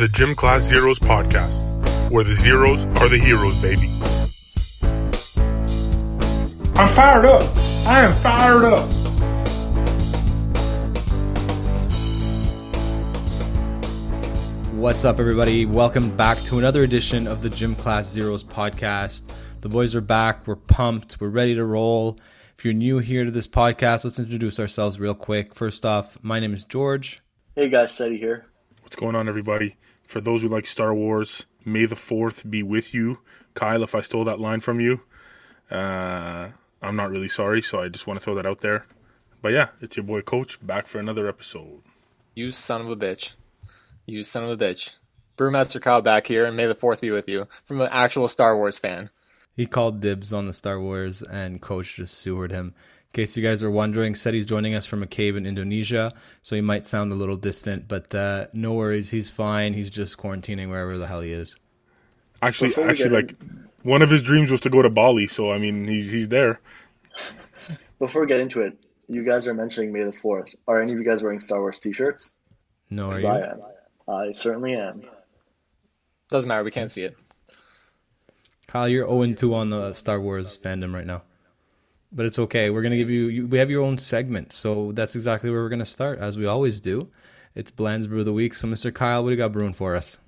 the Gym Class Zeros podcast, where the zeros are the heroes, baby. I'm fired up. I am fired up. What's up, everybody? Welcome back to another edition of the Gym Class Zeros podcast. The boys are back. We're pumped. We're ready to roll. If you're new here to this podcast, let's introduce ourselves real quick. First off, my name is George. Hey guys, Seti here. What's going on, everybody? For those who like Star Wars, may the 4th be with you. Kyle, if I stole that line from you, uh, I'm not really sorry, so I just want to throw that out there. But yeah, it's your boy Coach back for another episode. You son of a bitch. You son of a bitch. Brewmaster Kyle back here, and may the fourth be with you. From an actual Star Wars fan. He called dibs on the Star Wars, and Coach just sewered him. In case you guys are wondering, Seti's joining us from a cave in Indonesia, so he might sound a little distant, but uh, no worries, he's fine. He's just quarantining wherever the hell he is. Actually, Before actually, get like one of his dreams was to go to Bali, so I mean, he's he's there. Before we get into it, you guys are mentioning May the Fourth. Are any of you guys wearing Star Wars T-shirts? No, are 'Cause you? I am. I certainly am. Doesn't matter, we can't see it. Kyle, you're 0 2 on the Star Wars fandom right now. But it's okay. We're to give you, you, we have your own segment. So that's exactly where we're to start, as we always do. It's Bland's Brew of the Week. So, Mr. Kyle, what do you got brewing for us?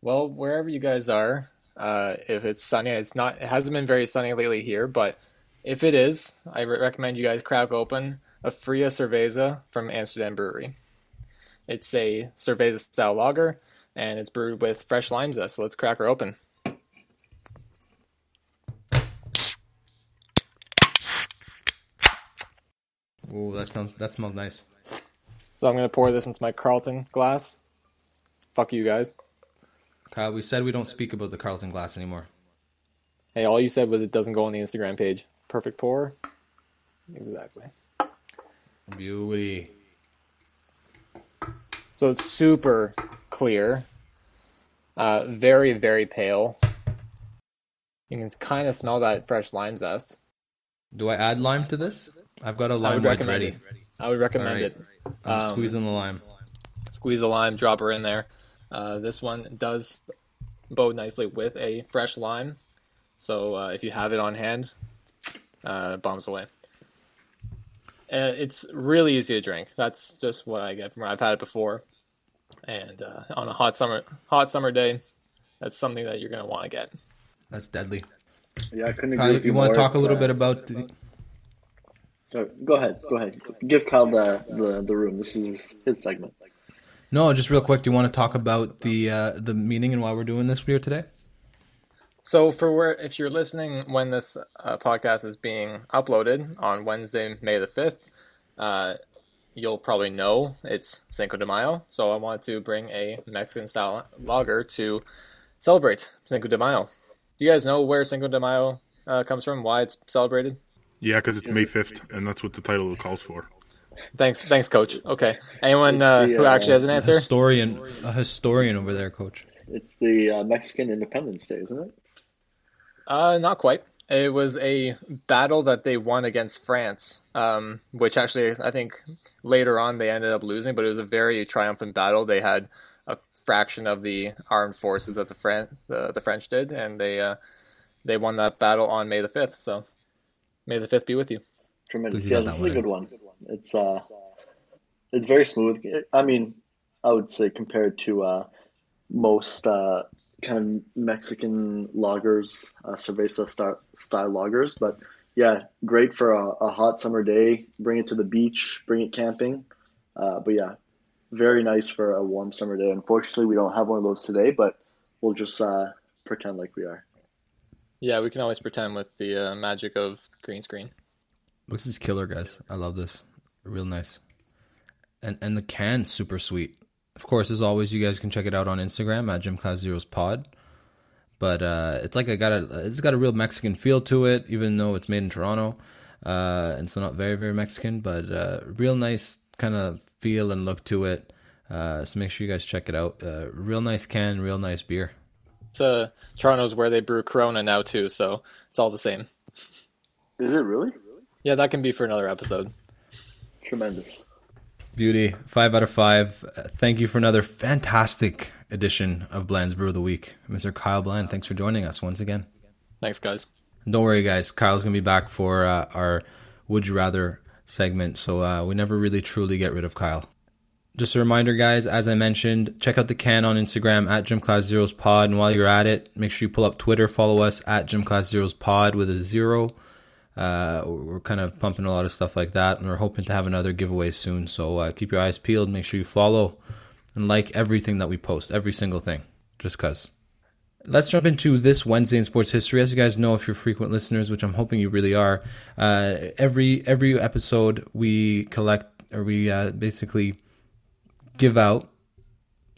Well, wherever you guys are, uh, if it's sunny, it's not. It hasn't been very sunny lately here, but if it is, I re- recommend you guys crack open a Fria Cerveza from Amsterdam Brewery. It's a Cerveza style lager, and it's brewed with fresh lime zest. So let's crack her open. Oh, that sounds, that smells nice. So I'm gonna pour this into my Carlton glass. Fuck you guys. Kyle, we said we don't speak about the Carlton glass anymore. Hey, all you said was it doesn't go on the Instagram page. Perfect pour. Exactly. Beauty. So it's super clear. Uh, very, very pale. You can kind of smell that fresh lime zest. Do I add lime to this? I've got a lime would wedge ready. I would recommend Alright. it. I'm Um, squeezing the lime. Squeeze a lime, drop her in there. Uh, this one does bode nicely with a fresh lime. So uh, if you have it on hand, uh, bombs away. Uh, it's really easy to drink. That's just what I get from it. I've had it before, and uh, on a hot summer hot summer day, that's something that you're gonna want to get. That's deadly. Yeah, I couldn't agree Kyle, with you you want to talk a little uh, bit about the, So go ahead, go ahead. Give Kyle the, the, the room. This is his, his segment. No, just real quick. Do you want to talk about the uh, the meeting and why we're doing this here today? So for where if you're listening when this uh, podcast is being uploaded on Wednesday, May the fifth, uh, you'll probably know it's Cinco de Mayo. So I wanted to bring a Mexican style lager to celebrate Cinco de Mayo. Do you guys know where Cinco de Mayo uh, comes from? Why it's celebrated? Yeah, because it's May 5th, and that's what the title calls for. Thanks, thanks, Coach. Okay, anyone uh, the, who uh, actually has an answer? Historian, a historian over there, coach. It's the uh, Mexican Independence Day, isn't it? Uh, not quite. It was a battle that they won against France, um, which actually I think later on they ended up losing, but it was a very triumphant battle. They had a fraction of the armed forces that the Fran- the, the French did, and they uh, they won that battle on May the fifth. So May the fifth be with you. Tremendous. Yeah, this that is a good one. It's uh, it's very smooth. I mean, I would say compared to uh, most uh, kind of Mexican lagers, uh, cerveza style, style lagers, but yeah, great for a, a hot summer day. Bring it to the beach, bring it camping. Uh, but yeah, very nice for a warm summer day. Unfortunately, we don't have one of those today, but we'll just uh, pretend like we are. Yeah, we can always pretend with the uh, magic of green screen. This is killer, guys. I love this. Real nice. And and the can's super sweet. Of course, as always, you guys can check it out on Instagram at Gym Class Zeros Pod. But uh, it's like I got a it's got a real Mexican feel to it, even though it's made in Toronto, uh, and so not very very Mexican, but uh, real nice kind of feel and look to it. Uh, so make sure you guys check it out. Uh, real nice can, real nice beer. It's uh, Toronto's where they brew Corona now too, so it's all the same. Is it really? Yeah, that can be for another episode. Tremendous. Beauty, five out of five. Uh, Thank you for another fantastic edition of Bland's Brew of the Week. Mr. Kyle Bland, thanks for joining us once again. Thanks, guys. Don't worry, guys. Kyle's gonna be back for uh, our Would You Rather segment, so uh, we never really truly get rid of Kyle. Just a reminder, guys, as I mentioned, check out the can on Instagram at Gym Class Zeros Pod. And while you're at it, make sure you pull up Twitter, follow us at Gym Class Zeros Pod with a zero. Uh, we're kind of pumping a lot of stuff like that, and we're hoping to have another giveaway soon. So uh, keep your eyes peeled. Make sure you follow and like everything that we post, every single thing, just cause. Let's jump into this Wednesday in sports history. As you guys know, if you're frequent listeners, which I'm hoping you really are, uh, every every episode we collect or we uh, basically give out,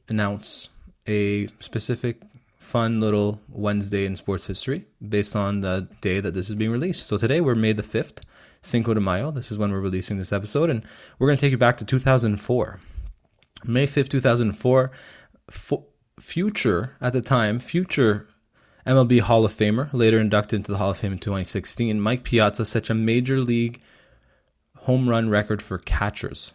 announce a specific fun little Wednesday in sports history based on the day that this is being released. So today we're May the 5th, Cinco de Mayo. This is when we're releasing this episode, and we're going to take you back to 2004. May 5th, 2004. future, at the time, future MLB Hall of Famer, later inducted into the Hall of Fame in 2016, Mike Piazza set a major league home run record for catchers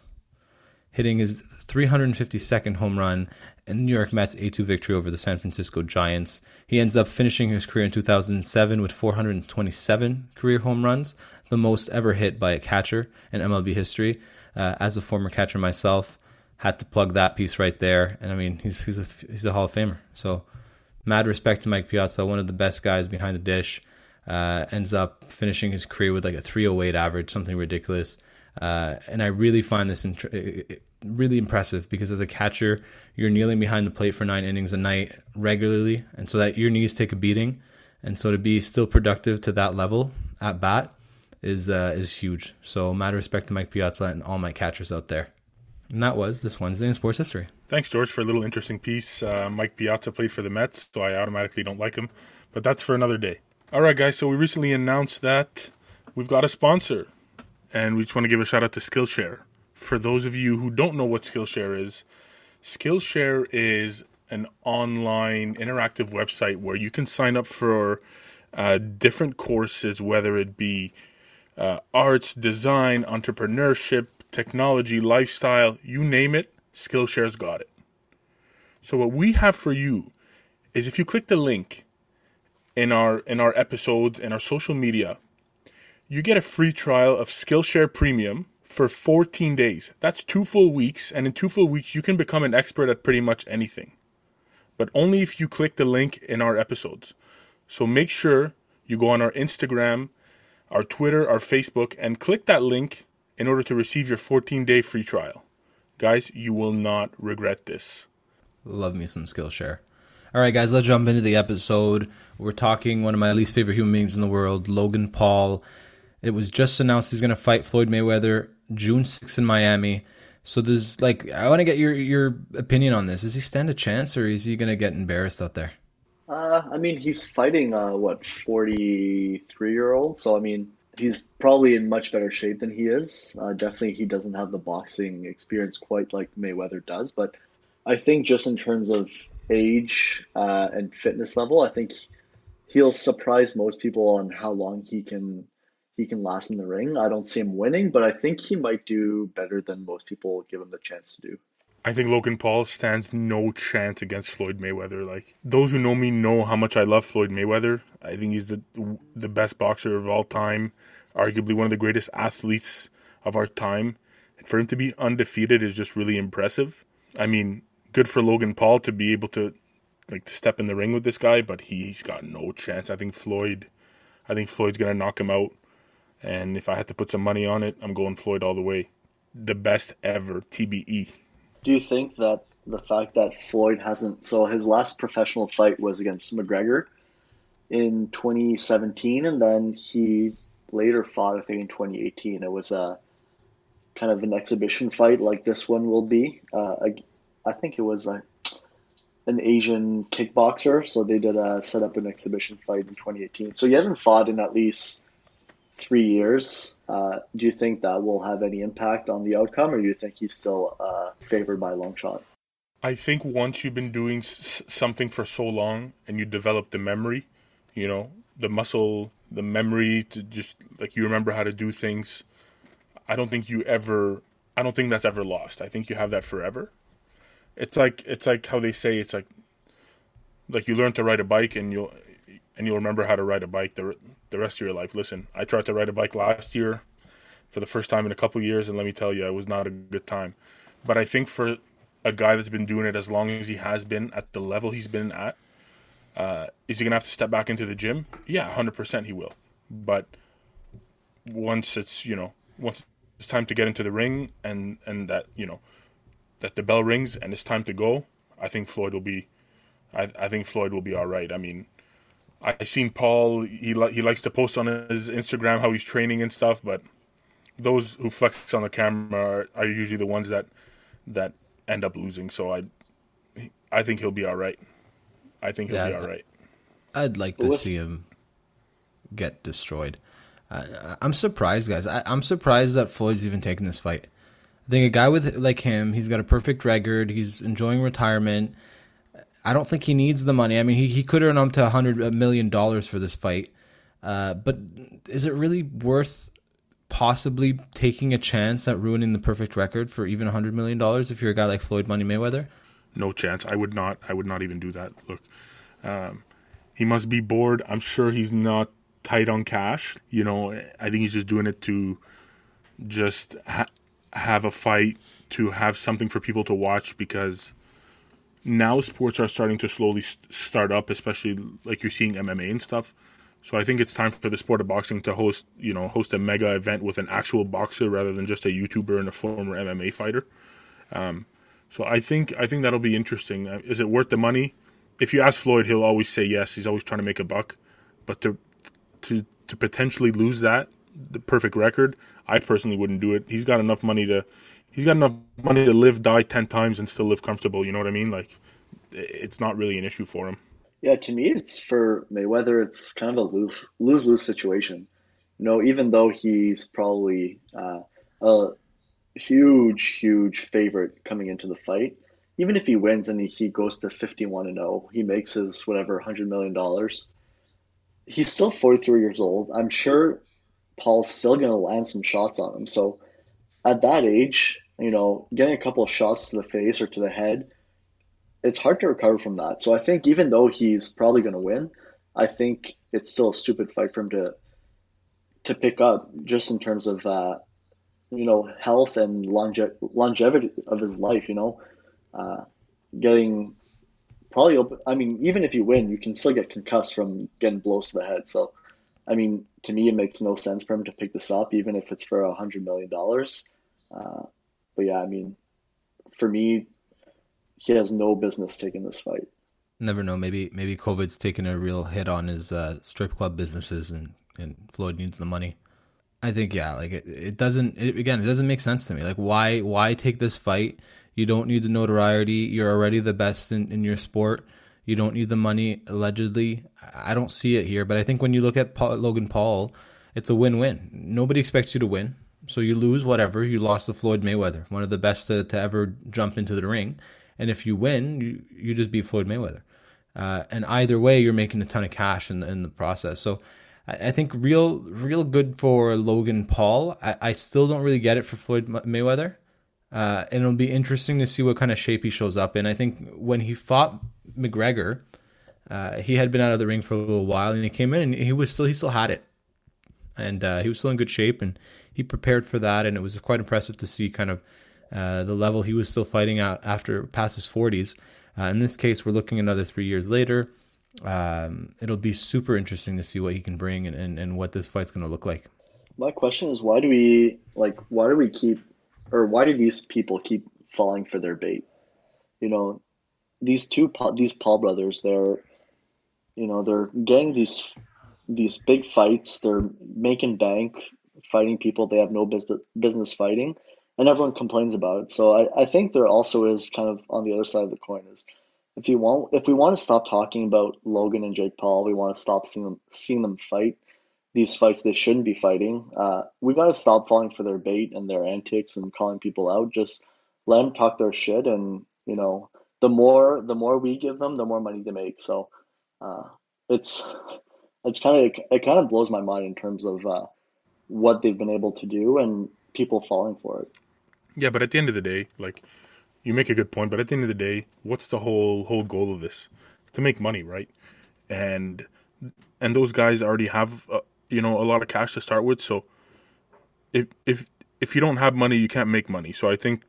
hitting his 352nd home run in New York Mets 8 2 victory over the San Francisco Giants. He ends up finishing his career in 2007 with 427 career home runs, the most ever hit by a catcher in MLB history. Uh, as a former catcher myself, had to plug that piece right there. And I mean, he's he's a he's a Hall of Famer. So, mad respect to Mike Piazza, one of the best guys behind the dish. Uh, ends up finishing his career with like a 308 average, something ridiculous. Uh, and I really find this int- really impressive because as a catcher, you're kneeling behind the plate for nine innings a night regularly, and so that your knees take a beating, and so to be still productive to that level at bat is uh, is huge. So mad respect to Mike Piazza and all my catchers out there. And that was this Wednesday in sports history. Thanks, George, for a little interesting piece. Uh, Mike Piazza played for the Mets, so I automatically don't like him, but that's for another day. All right, guys. So we recently announced that we've got a sponsor and we just want to give a shout out to Skillshare. For those of you who don't know what Skillshare is, Skillshare is an online interactive website where you can sign up for uh, different courses, whether it be uh, arts, design, entrepreneurship, technology, lifestyle, you name it, Skillshare's got it. So what we have for you is if you click the link in our in our episodes and our social media, you get a free trial of Skillshare Premium for 14 days. That's two full weeks, and in two full weeks, you can become an expert at pretty much anything. But only if you click the link in our episodes. So make sure you go on our Instagram, our Twitter, our Facebook, and click that link in order to receive your 14 day free trial. Guys, you will not regret this. Love me some Skillshare. All right, guys, let's jump into the episode. We're talking one of my least favorite human beings in the world, Logan Paul. It was just announced he's going to fight Floyd Mayweather June 6th in Miami. So there's like I want to get your your opinion on this. Does he stand a chance or is he going to get embarrassed out there? Uh, I mean, he's fighting uh, what 43 year old, so I mean, he's probably in much better shape than he is. Uh, definitely, he doesn't have the boxing experience quite like Mayweather does, but I think just in terms of age uh, and fitness level, I think he'll surprise most people on how long he can he can last in the ring. I don't see him winning, but I think he might do better than most people give him the chance to do. I think Logan Paul stands no chance against Floyd Mayweather. Like those who know me know how much I love Floyd Mayweather. I think he's the the best boxer of all time, arguably one of the greatest athletes of our time. And for him to be undefeated is just really impressive. I mean, good for Logan Paul to be able to like to step in the ring with this guy, but he's got no chance. I think Floyd I think Floyd's gonna knock him out. And if I had to put some money on it, I'm going Floyd all the way. The best ever, TBE. Do you think that the fact that Floyd hasn't, so his last professional fight was against McGregor in 2017, and then he later fought, I think, in 2018. It was a kind of an exhibition fight like this one will be. Uh, I, I think it was a, an Asian kickboxer, so they did a set up an exhibition fight in 2018. So he hasn't fought in at least three years, uh, do you think that will have any impact on the outcome, or do you think he's still uh, favored by long shot? I think once you've been doing s- something for so long and you develop the memory, you know, the muscle, the memory to just like you remember how to do things. I don't think you ever. I don't think that's ever lost. I think you have that forever. it's like it's like how they say it's like like you learn to ride a bike and you'll and you'll remember how to ride a bike the the rest of your life. Listen, I tried to ride a bike last year for the first time in a couple years, and let me tell you, it was not a good time. But I think for a guy that's been doing it as long as he has been at the level he's been at, uh, is he gonna have to step back into the gym? Yeah, hundred percent he will. But once it's you know once it's time to get into the ring and and that you know that the bell rings and it's time to go, I think Floyd will be, I I think Floyd will be all right. I mean, I seen Paul. He li- he likes to post on his Instagram how he's training and stuff, but those who flex on the camera are, are usually the ones that that end up losing. So I I think he'll be all right. I think he'll Yeah, be all right. I'd like to see him get destroyed. Uh, I'm surprised, guys. I, I'm surprised that Floyd's even taking this fight. I think a guy with like him, he's got a perfect record. He's enjoying retirement. I don't think he needs the money. I mean, he, he could earn up to a hundred million dollars for this fight. Uh, but is it really worth possibly taking a chance at ruining the perfect record for even a hundred million dollars if you're a guy like Floyd Money Mayweather? No chance. I would not. I would not even do that. Look, um, he must be bored. I'm sure he's not tight on cash. You know, I think he's just doing it to just ha- have a fight, to have something for people to watch because now sports are starting to slowly st- start up, especially like you're seeing MMA and stuff. So I think it's time for the sport of boxing to host, you know, host a mega event with an actual boxer rather than just a YouTuber and a former MMA fighter. So I think I think that'll be interesting. Uh, Is it worth the money? If you ask Floyd, he'll always say yes. He's always trying to make a buck, but to to to potentially lose that the perfect record, I personally wouldn't do it. He's got enough money to he's got enough money to live, die ten times, and still live comfortable. You know what I mean? Like it's not really an issue for him. Yeah, to me, it's for Mayweather. It's kind of a lose lose lose situation. You know, even though he's probably uh, a huge, huge favorite coming into the fight, even if he wins and he, goes to fifty one and zero, he makes his whatever hundred million dollars. He's still forty three years old. I'm sure Paul's still going to land some shots on him. So at that age, you know, getting a couple of shots to the face or to the head it's hard to recover from that. So I think even though he's probably going to win, I think it's still a stupid fight for him to to pick up just in terms of uh, you know health and longe- longevity of his life. You know, uh, getting probably. I mean, even if you win, you can still get concussed from getting blows to the head. So, I mean, to me, it makes no sense for him to pick this up, even if it's for a hundred million dollars. Uh, but yeah, I mean, for me, he has no business taking this fight. Never know. Maybe maybe COVID's taken a real hit on his uh, strip club businesses, and and Floyd needs the money. I think yeah, like it, it doesn't. It, again, it doesn't make sense to me. Like why why take this fight? You don't need the notoriety. You're already the best in, in your sport. You don't need the money. Allegedly, I don't see it here. But I think when you look at Paul, Logan Paul, it's a win-win. Nobody expects you to win, so you lose whatever. You lost to Floyd Mayweather, one of the best to, to ever jump into the ring. And if you win, you, you just beat Floyd Mayweather. Uh, and either way, you're making a ton of cash in the, in the process. So I, I think real real good for Logan Paul. I, I still don't really get it for Floyd Ma- Mayweather. Uh, and it'll be interesting to see what kind of shape he shows up in. I think when he fought McGregor, uh, he had been out of the ring for a little while, and he came in and he was still he still had it, and uh, he was still in good shape, and he prepared for that, and it was quite impressive to see kind of uh, the level he was still fighting at after past his forties. Uh, in this case, we're looking another three years later. Um, it'll be super interesting to see what he can bring and, and, and what this fight's going to look like. My question is, why do we like? Why do we keep, or why do these people keep falling for their bait? You know, these two these Paul brothers, they're, you know, they're getting these these big fights. They're making bank, fighting people they have no business business fighting, and everyone complains about it. So I, I think there also is kind of on the other side of the coin is if you want if we want to stop talking about Logan and Jake Paul, we want to stop seeing them seeing them fight these fights they shouldn't be fighting. Uh, we got to stop falling for their bait and their antics and calling people out. Just let them talk their shit, and you know, the more the more we give them, the more money they make. So uh, it's it's kind of it kind of blows my mind in terms of uh, what they've been able to do and people falling for it. Yeah, but at the end of the day, like you make a good point, but at the end of the day, what's the whole whole goal of this? To make money, right? And and those guys already have you know a lot of cash to start with, so if if if you don't have money, you can't make money. So I think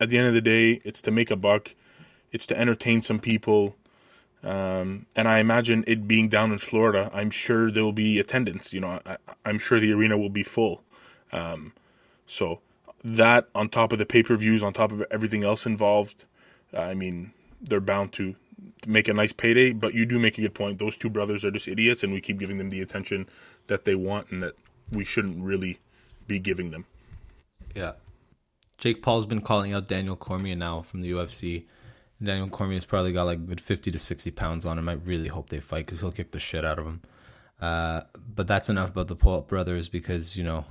at the end of the day, it's to make a buck, it's to entertain some people. Um, and I imagine it being down in Florida, I'm sure there will be attendance. You know, I, am sure the arena will be full. Um, so that on top of the pay per views, on top of everything else involved, uh, I mean, they're bound to, to make a nice payday. But you do make a good point. Those two brothers are just idiots, and we keep giving them the attention that they want and that we shouldn't really be giving them. Yeah. Jake Paul's been calling out Daniel Cormier now from the UFC. Daniel Cormier's probably got like good 50 to 60 pounds on him. I really hope they fight because he'll kick the shit out of him. Uh, but that's enough about the Paul brothers because, you know,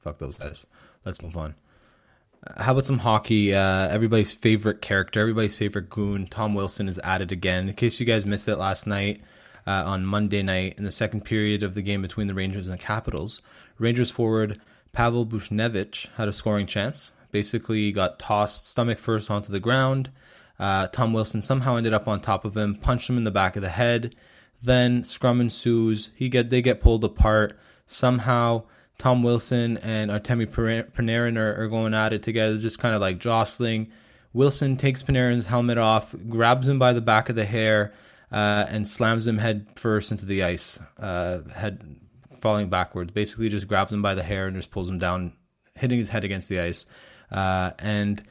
fuck those guys. Let's move on. Uh, how about some hockey? Uh, everybody's favorite character, everybody's favorite goon, Tom Wilson, is added again. In case you guys missed it last night, uh, on Monday night, in the second period of the game between the Rangers and the Capitals, Rangers forward Pavel Buchnevich had a scoring chance. Basically, got tossed stomach first onto the ground. Uh, Tom Wilson somehow ended up on top of him, punched him in the back of the head. Then scrum ensues. He get they get pulled apart. Somehow, Tom Wilson and Artemi Panarin are, are going at it together, just kind of like jostling. Wilson takes Panarin's helmet off, grabs him by the back of the hair, uh, and slams him head first into the ice, uh, head falling backwards. Basically, just grabs him by the hair and just pulls him down, hitting his head against the ice. Uh, and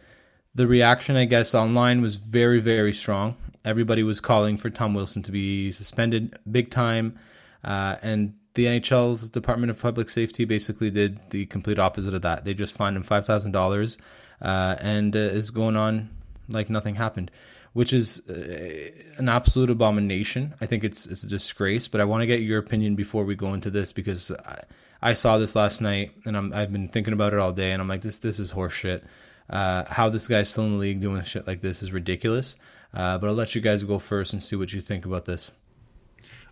the reaction, I guess, online was very, very strong. Everybody was calling for Tom Wilson to be suspended big time. Uh, and the NHL's Department of Public Safety basically did the complete opposite of that. They just fined him $5,000 uh, and uh, is going on like nothing happened which is uh, an absolute abomination. I think it's it's a disgrace. But I want to get your opinion before we go into this because I, I saw this last night and i have been thinking about it all day, and I'm like, this this is horseshit. Uh, how this guy's still in the league doing shit like this is ridiculous. Uh, but I'll let you guys go first and see what you think about this.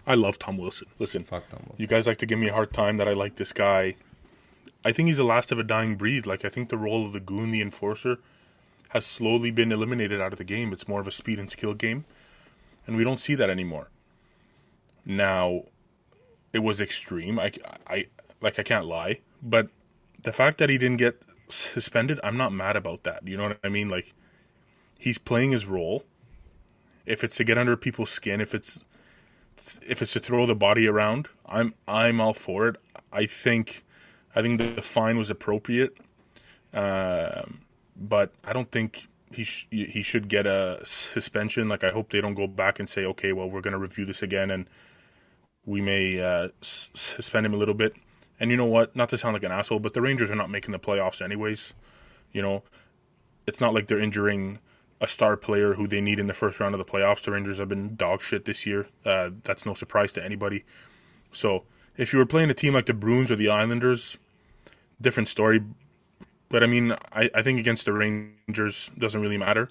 I love Tom Wilson. Listen, Fuck Tom Wilson. you guys like to give me a hard time that I like this guy. I think he's the last of a dying breed. Like I think the role of the goon, the enforcer, has slowly been eliminated out of the game. It's more of a speed and skill game, and we don't see that anymore. Now, it was extreme. I, I like I can't lie, but the fact that he didn't get suspended, I'm not mad about that. You know what I mean? Like he's playing his role. If it's to get under people's skin, if it's if it's to throw the body around, I'm I'm all for it. I think I think the fine was appropriate. Um, but I don't think he sh- he should get a suspension. Like I hope they don't go back and say, okay, well we're going to review this again and we may uh, s- suspend him a little bit. And you know what? Not to sound like an asshole, but the Rangers are not making the playoffs anyways. You know, it's not like they're injuring a star player who they need in the first round of the playoffs. The Rangers have been dog shit this year. Uh, that's no surprise to anybody. So if you were playing a team like the Bruins or the Islanders, different story. But I mean, I, I think against the Rangers doesn't really matter.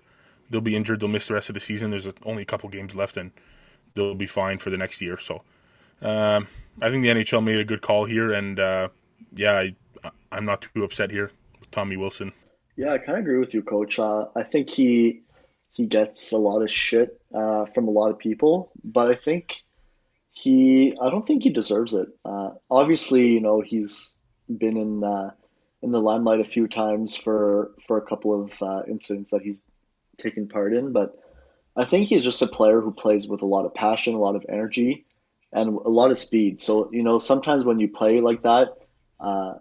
They'll be injured. They'll miss the rest of the season. There's only a couple games left, and they'll be fine for the next year. So um, I think the NHL made a good call here, and uh, yeah, I, I'm not too upset here with Tommy Wilson. Yeah, I kind of agree with you, Coach. Uh, I think he he gets a lot of shit uh, from a lot of people, but I think he I don't think he deserves it. Uh, obviously, you know he's been in uh, in the limelight a few times for for a couple of uh, incidents that he's taken part in, but I think he's just a player who plays with a lot of passion, a lot of energy, and a lot of speed. So you know, sometimes when you play like that, uh,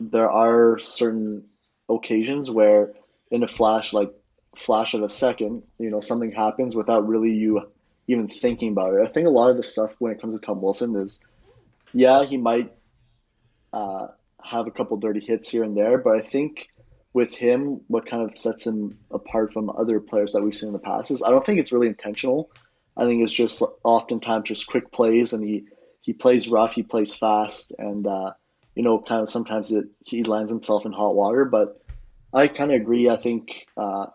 there are certain occasions where, in a flash, like flash of a second, you know, something happens without really you even thinking about it. I think a lot of the stuff when it comes to Tom Wilson is, yeah, he might. Uh, have a couple dirty hits here and there, but I think with him, what kind of sets him apart from other players that we've seen in the past is I don't think it's really intentional. I think it's just oftentimes just quick plays, and he he plays rough, he plays fast, and uh, you know, kind of sometimes it, he lands himself in hot water. But I kind of agree. I think uh,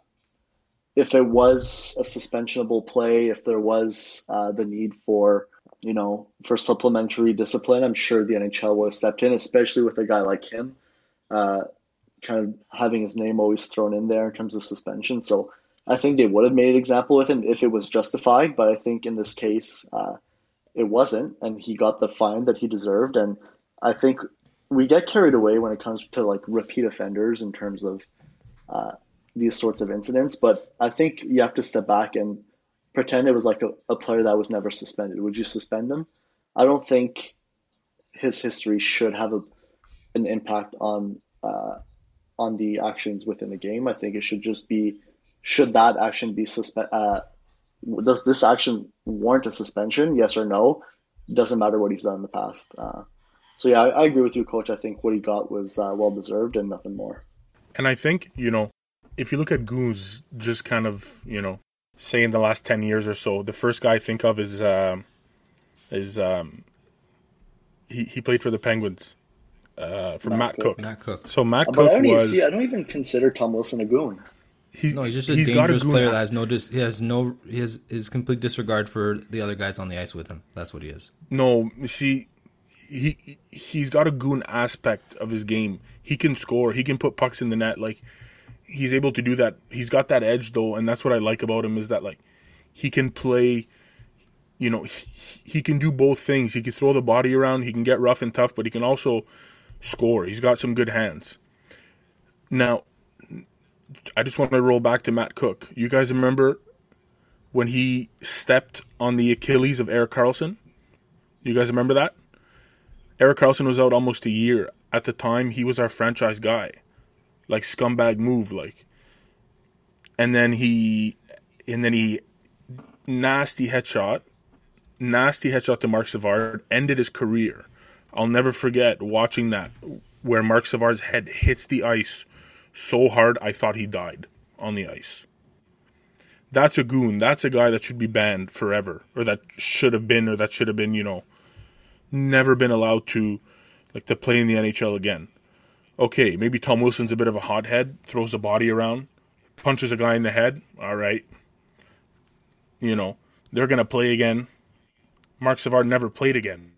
if there was a suspensionable play, if there was uh, the need for you know, for supplementary discipline, I'm sure the NHL would have stepped in, especially with a guy like him. Uh, kind of having his name always thrown in there in terms of suspension. So I think they would have made an example with him if it was justified. But I think in this case, uh, it wasn't, and he got the fine that he deserved. And I think we get carried away when it comes to like repeat offenders in terms of uh, these sorts of incidents. But I think you have to step back and pretend it was like a, a player that was never suspended. Would you suspend him? I don't think his history should have a, an impact on uh, on the actions within the game. I think it should just be should that action be suspend? Uh, does this action warrant a suspension? Yes or no? Doesn't matter what he's done in the past. Uh, so yeah, I, I, agree with you, coach. I think what he got was uh, well deserved and nothing more. And I think you know, if you look at Goons, just kind of you know, say in the last ten years or so, the first guy I think of is um, is um, he he played for the Penguins. Uh, for Matt, Matt Cooke. Matt Cooke. So Matt uh, Cooke was. See, I don't even consider Tom Wilson a goon. He, no, he's just a he's dangerous a player that has no dis- he has no he has his complete disregard for the other guys on the ice with him. That's what he is. No, see, he he's got a goon aspect of his game. He can score. He can put pucks in the net. Like he's able to do that. He's got that edge though, and that's what I like about him is that like he can play. You know, he, he can do both things. He can throw the body around. He can get rough and tough, but he can also score. He's got some good hands. Now, I just want to roll back to Matt Cooke. You guys remember when he stepped on the Achilles of Erik Karlsson? You guys remember that? Erik Karlsson was out almost a year. At the time, he was our franchise guy. Like scumbag move, like. And then he, and then he, nasty headshot, nasty headshot to Marc Savard, ended his career. I'll never forget watching that, where Marc Savard's head hits the ice so hard I thought he died on the ice. That's a goon. That's a guy that should be banned forever, or that should have been, or that should have been, you know, never been allowed to, like, to play in the NHL again. Okay, maybe Tom Wilson's a bit of a hothead, throws a body around, punches a guy in the head. All right, you know they're gonna play again. Marc Savard never played again.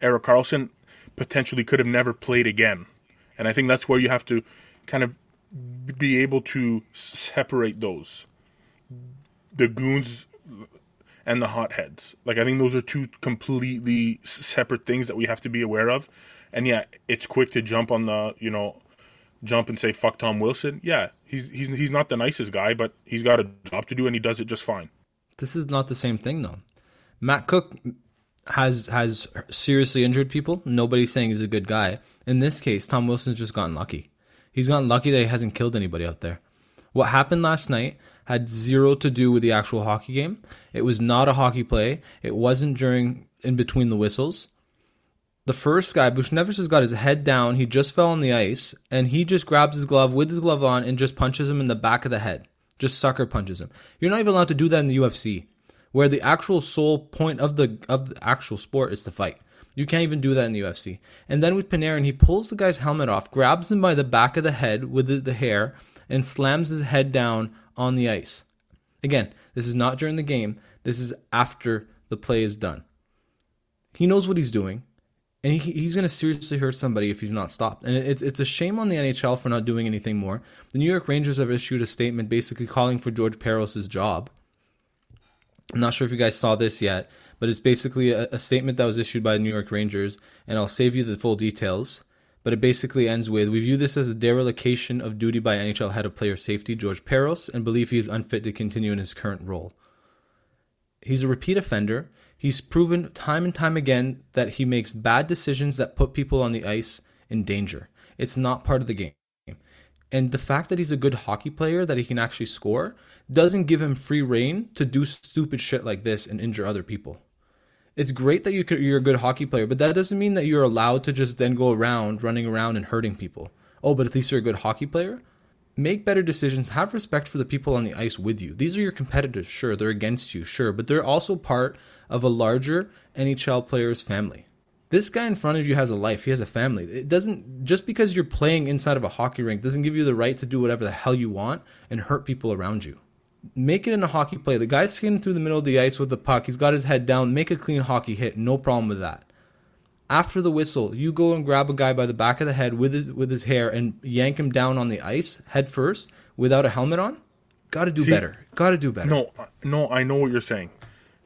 Erik Karlsson potentially could have never played again. And I think that's where you have to kind of be able to separate those the goons and the hotheads. Like I think those are two completely separate things that we have to be aware of. And yeah, it's quick to jump on the, you know, jump and say fuck Tom Wilson. Yeah, he's he's he's not the nicest guy, but he's got a job to do and he does it just fine. This is not the same thing though. Matt Cooke has has seriously injured people. Nobody's saying he's a good guy. In this case, Tom Wilson's just gotten lucky. He's gotten lucky that he hasn't killed anybody out there. What happened last night had zero to do with the actual hockey game. It was not a hockey play. It wasn't during in between the whistles. The first guy, Buchnevich has got his head down. He just fell on the ice, and he just grabs his glove with his glove on and just punches him in the back of the head. Just sucker punches him. You're not even allowed to do that in the UFC where the actual sole point of the of the actual sport is to fight. You can't even do that in the UFC. And then with Panarin, he pulls the guy's helmet off, grabs him by the back of the head with the, the hair, and slams his head down on the ice. Again, this is not during the game. This is after the play is done. He knows what he's doing, and he, he's going to seriously hurt somebody if he's not stopped. And it's it's a shame on the NHL for not doing anything more. The New York Rangers have issued a statement basically calling for George Parros' job I'm not sure if you guys saw this yet, but it's basically a, a, statement that was issued by the New York Rangers, and I'll save you the full details. But it basically ends with We view this as a dereliction of duty by NHL head of player safety, George Parros, and believe he is unfit to continue in his current role. He's a repeat offender. He's proven time and time again that he makes bad decisions that put people on the ice in danger. It's not part of the game. And the fact that he's a good hockey player, that he can actually score, doesn't give him free reign to do stupid shit like this and injure other people. It's great that you are a good hockey player, but that doesn't mean that you're allowed to just then go around running around and hurting people. Oh, but at least you're a good hockey player? Make better decisions. Have respect for the people on the ice with you. These are your competitors, sure. They're against you, sure. But they're also part of a larger NHL players' family. This guy in front of you has a life. He has a family. It doesn't just because you're playing inside of a hockey rink doesn't give you the right to do whatever the hell you want and hurt people around you. Make it in a hockey play. The guy's skating through the middle of the ice with the puck. He's got his head down. Make a clean hockey hit. No problem with that. After the whistle, you go and grab a guy by the back of the head with his, with his hair and yank him down on the ice head first without a helmet on. Got to do See- better. Got to do better. No, no, I know what you're saying,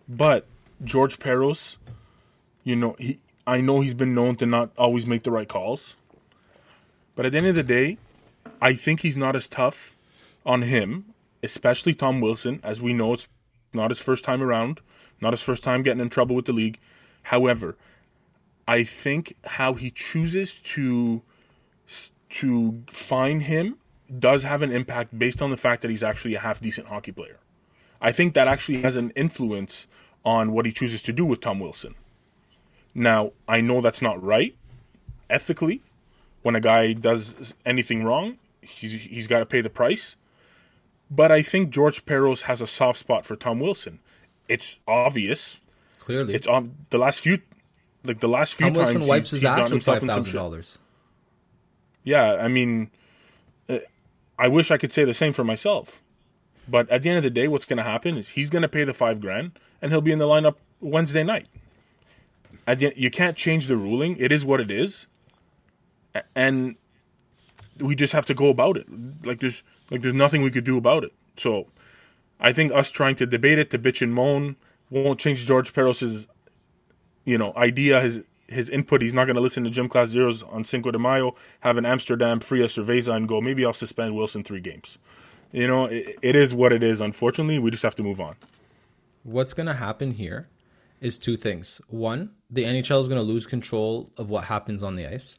but George Parros, you know, he, I know he's been known to not always make the right calls, but at the end of the day, I think he's not as tough on him, especially Tom Wilson, as we know it's not his first time around, not his first time getting in trouble with the league. However, I think how he chooses to to fine him does have an impact based on the fact that he's actually a half decent hockey player. I think that actually has an influence on what he chooses to do with Tom Wilson. Now, I know that's not right ethically. When a guy does anything wrong, he's he's got to pay the price. But I think George Parros has a soft spot for Tom Wilson. It's obvious. Clearly, It's on the last few, like the last few Tom times Wilson wipes he's- his he's ass with five thousand dollars. Yeah, I mean, uh, I wish I could say the same for myself. But at the end of the day, what's going to happen is he's going to pay the five grand, and he'll be in the lineup Wednesday night. You can't change the ruling; it is what it is, and we just have to go about it. Like there's like there's nothing we could do about it. So, I think us trying to debate it, to bitch and moan, won't change George Parros's, you know, idea, his his input. He's not going to listen to Gym Class Zeros on Cinco de Mayo, have an Amsterdam Fria cerveza, and go. Maybe I'll suspend Wilson three games. You know, it, it is what it is. Unfortunately, we just have to move on. What's going to happen here is two things. One, the NHL is going to lose control of what happens on the ice.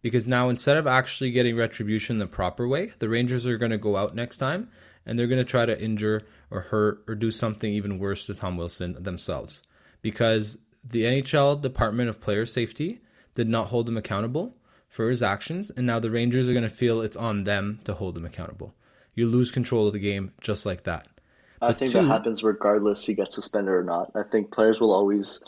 Because now, instead of actually getting retribution the proper way, the Rangers are going to go out next time and they're going to try to injure or hurt or do something even worse to Tom Wilson themselves. Because the NHL Department of Player Safety did not hold him accountable for his actions, and now the Rangers are going to feel it's on them to hold him accountable. You lose control of the game just like that. I But think two- that happens regardless he gets suspended or not. I think players will always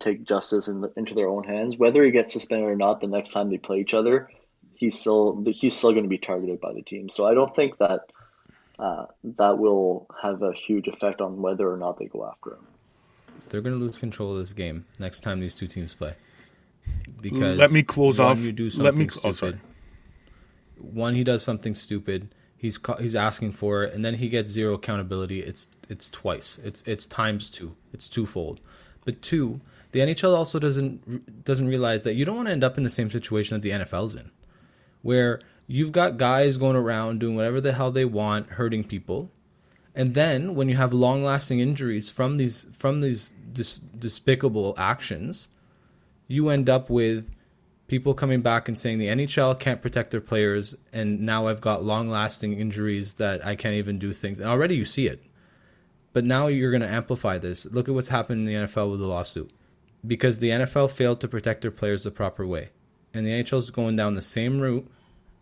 take justice in the, into their own hands. Whether he gets suspended or not, the next time they play each other, he's still he's still going to be targeted by the team. So I don't think that uh, that will have a huge effect on whether or not they go after him. They're going to lose control of this game next time these two teams play. Because Let me close off. You do Let something me. Oh, stupid. sorry. One, he does something stupid. He's he's asking for it, and then he gets zero accountability. It's it's twice. It's it's times two. It's twofold. But two, the NHL also doesn't doesn't realize that you don't want to end up in the same situation that the NFL's in, where you've got guys going around doing whatever the hell they want, hurting people, and then when you have long lasting injuries from these from these dis- despicable actions, you end up with people coming back and saying the NHL can't protect their players, and now I've got long lasting injuries that I can't even do things. And already you see it. But now you're going to amplify this. Look at what's happened in the NFL with the lawsuit. Because the NFL failed to protect their players the proper way. And the NHL is going down the same route,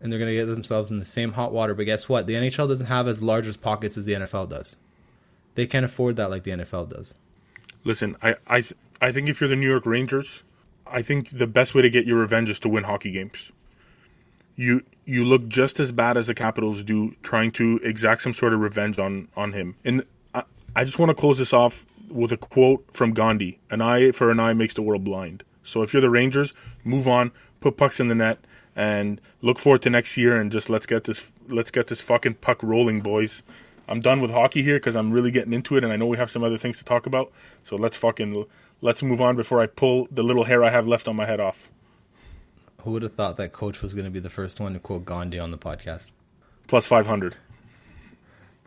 and they're going to get themselves in the same hot water. But guess what? The NHL doesn't have as large as pockets as the NFL does. They can't afford that like the NFL does. Listen, I I th- I think if you're the New York Rangers, I think the best way to get your revenge is to win hockey games. You you look just as bad as the Capitals do, trying to exact some sort of revenge on on him. And I, I just want to close this off with a quote from Gandhi: "An eye for an eye makes the world blind." So if you're the Rangers, move on, put pucks in the net, and look forward to next year. And just let's get this let's get this fucking puck rolling, boys. I'm done with hockey here because I'm really getting into it, and I know we have some other things to talk about. So let's fucking let's move on before I pull the little hair I have left on my head off. Who would have thought that coach was going to be the first one to quote Gandhi on the podcast? Plus five hundred.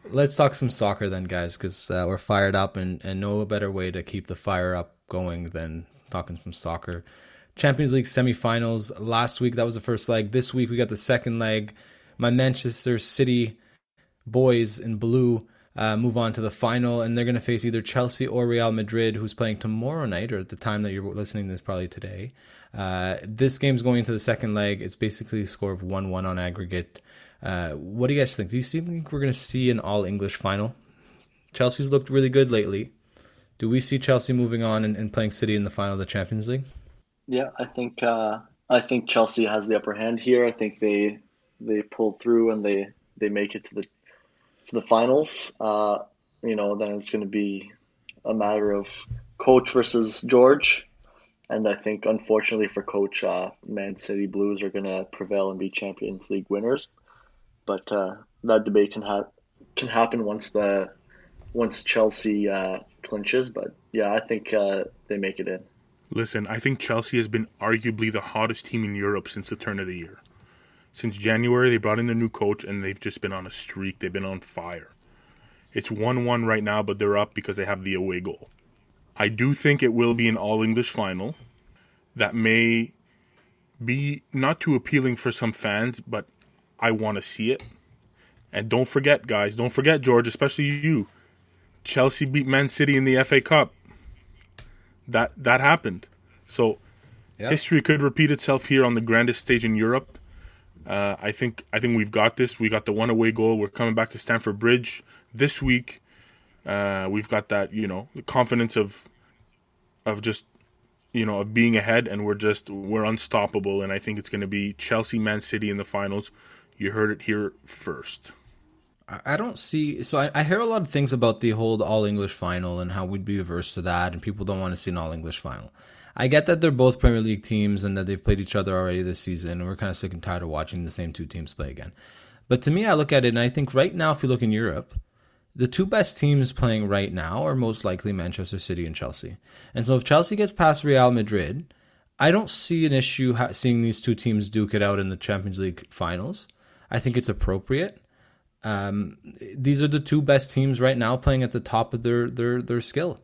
Let's talk some soccer then, guys, because uh, we're fired up, and, and no better way to keep the fire up going than talking some soccer. Champions League semifinals last week. That was the first leg. This week we got the second leg. My Manchester City boys in blue uh, move on to the final, and they're going to face either Chelsea or Real Madrid, who's playing tomorrow night, or at the time that you're listening to this, probably today. Uh, this game's going into the second leg. It's basically a score of 1 1 on aggregate. Uh, what do you guys think? Do you think we're going to see an all English final? Chelsea's looked really good lately. Do we see Chelsea moving on and, and playing City in the final of the Champions League? Yeah, I think uh, I think Chelsea has the upper hand here. I think they they pull through and they, they make it to the the finals. Uh, you know, then it's going to be a matter of coach versus George. and I think unfortunately for Coach, uh, Man City Blues are going to prevail and be Champions League winners. But uh, that debate can ha- can happen once the once Chelsea uh, clinches. But yeah, I think uh, they make it in. Listen, I think Chelsea has been arguably the hottest team in Europe since the turn of the year. Since January, they brought in their new coach, and they've just been on a streak. They've been on fire. It's 1 1 right now, but they're up because they have the away goal. I do think it will be an all English final that may be not too appealing for some fans, but I want to see it. And don't forget, guys, don't forget, George, especially you. Chelsea beat Man City in the FA Cup. That that happened. So Yep. history could repeat itself here on the grandest stage in Europe. Uh, I think I think we've got this. We got the one away goal. We're coming back to Stamford Bridge this week. Uh, we've got that you know the confidence of of just you know of being ahead, and we're just we're unstoppable. And I think it's going to be Chelsea, Man City in the finals. You heard it here first. I- don't see. So I, I hear a lot of things about the whole all English final and how we'd be averse to that, and people don't want to see an all English final. I get that they're both Premier League teams and that they've played each other already this season, and we're kind of sick and tired of watching the same two teams play again. But to me, I look at it and I think right now, if you look in Europe, the two best teams playing right now are most likely Manchester City and Chelsea. And so if Chelsea gets past Real Madrid, I don't see an issue seeing these two teams duke it out in the Champions League finals. I think it's appropriate. Um, these are the two best teams right now playing at the top of their their their skill,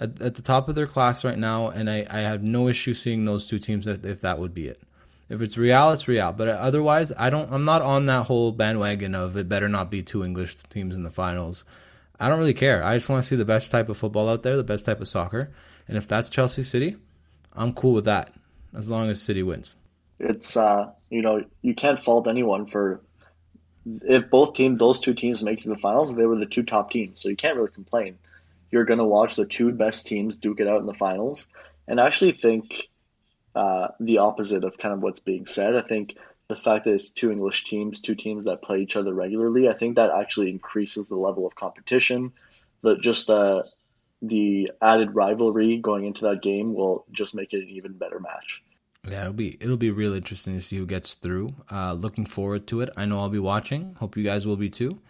at, at the top of their class right now, and I, I have no issue seeing those two teams if, if that would be it. If it's Real, it's Real. But otherwise, I don't. I'm not on that whole bandwagon of it better not be two English teams in the finals. I don't really care. I just want to see the best type of football out there, the best type of soccer, and if that's Chelsea City, I'm cool with that as long as City wins. It's uh, you know you can't fault anyone for if both teams, those two teams make it to the finals, they were the two top teams, so you can't really complain. You're going to watch the two best teams duke it out in the finals, and I actually think uh, the opposite of kind of what's being said. I think the fact that it's two English teams, two teams that play each other regularly, I think that actually increases the level of competition. That just the the added rivalry going into that game will just make it an even better match. Yeah, it'll be it'll be real interesting to see who gets through. Uh, looking forward to it. I know I'll be watching. Hope you guys will be too.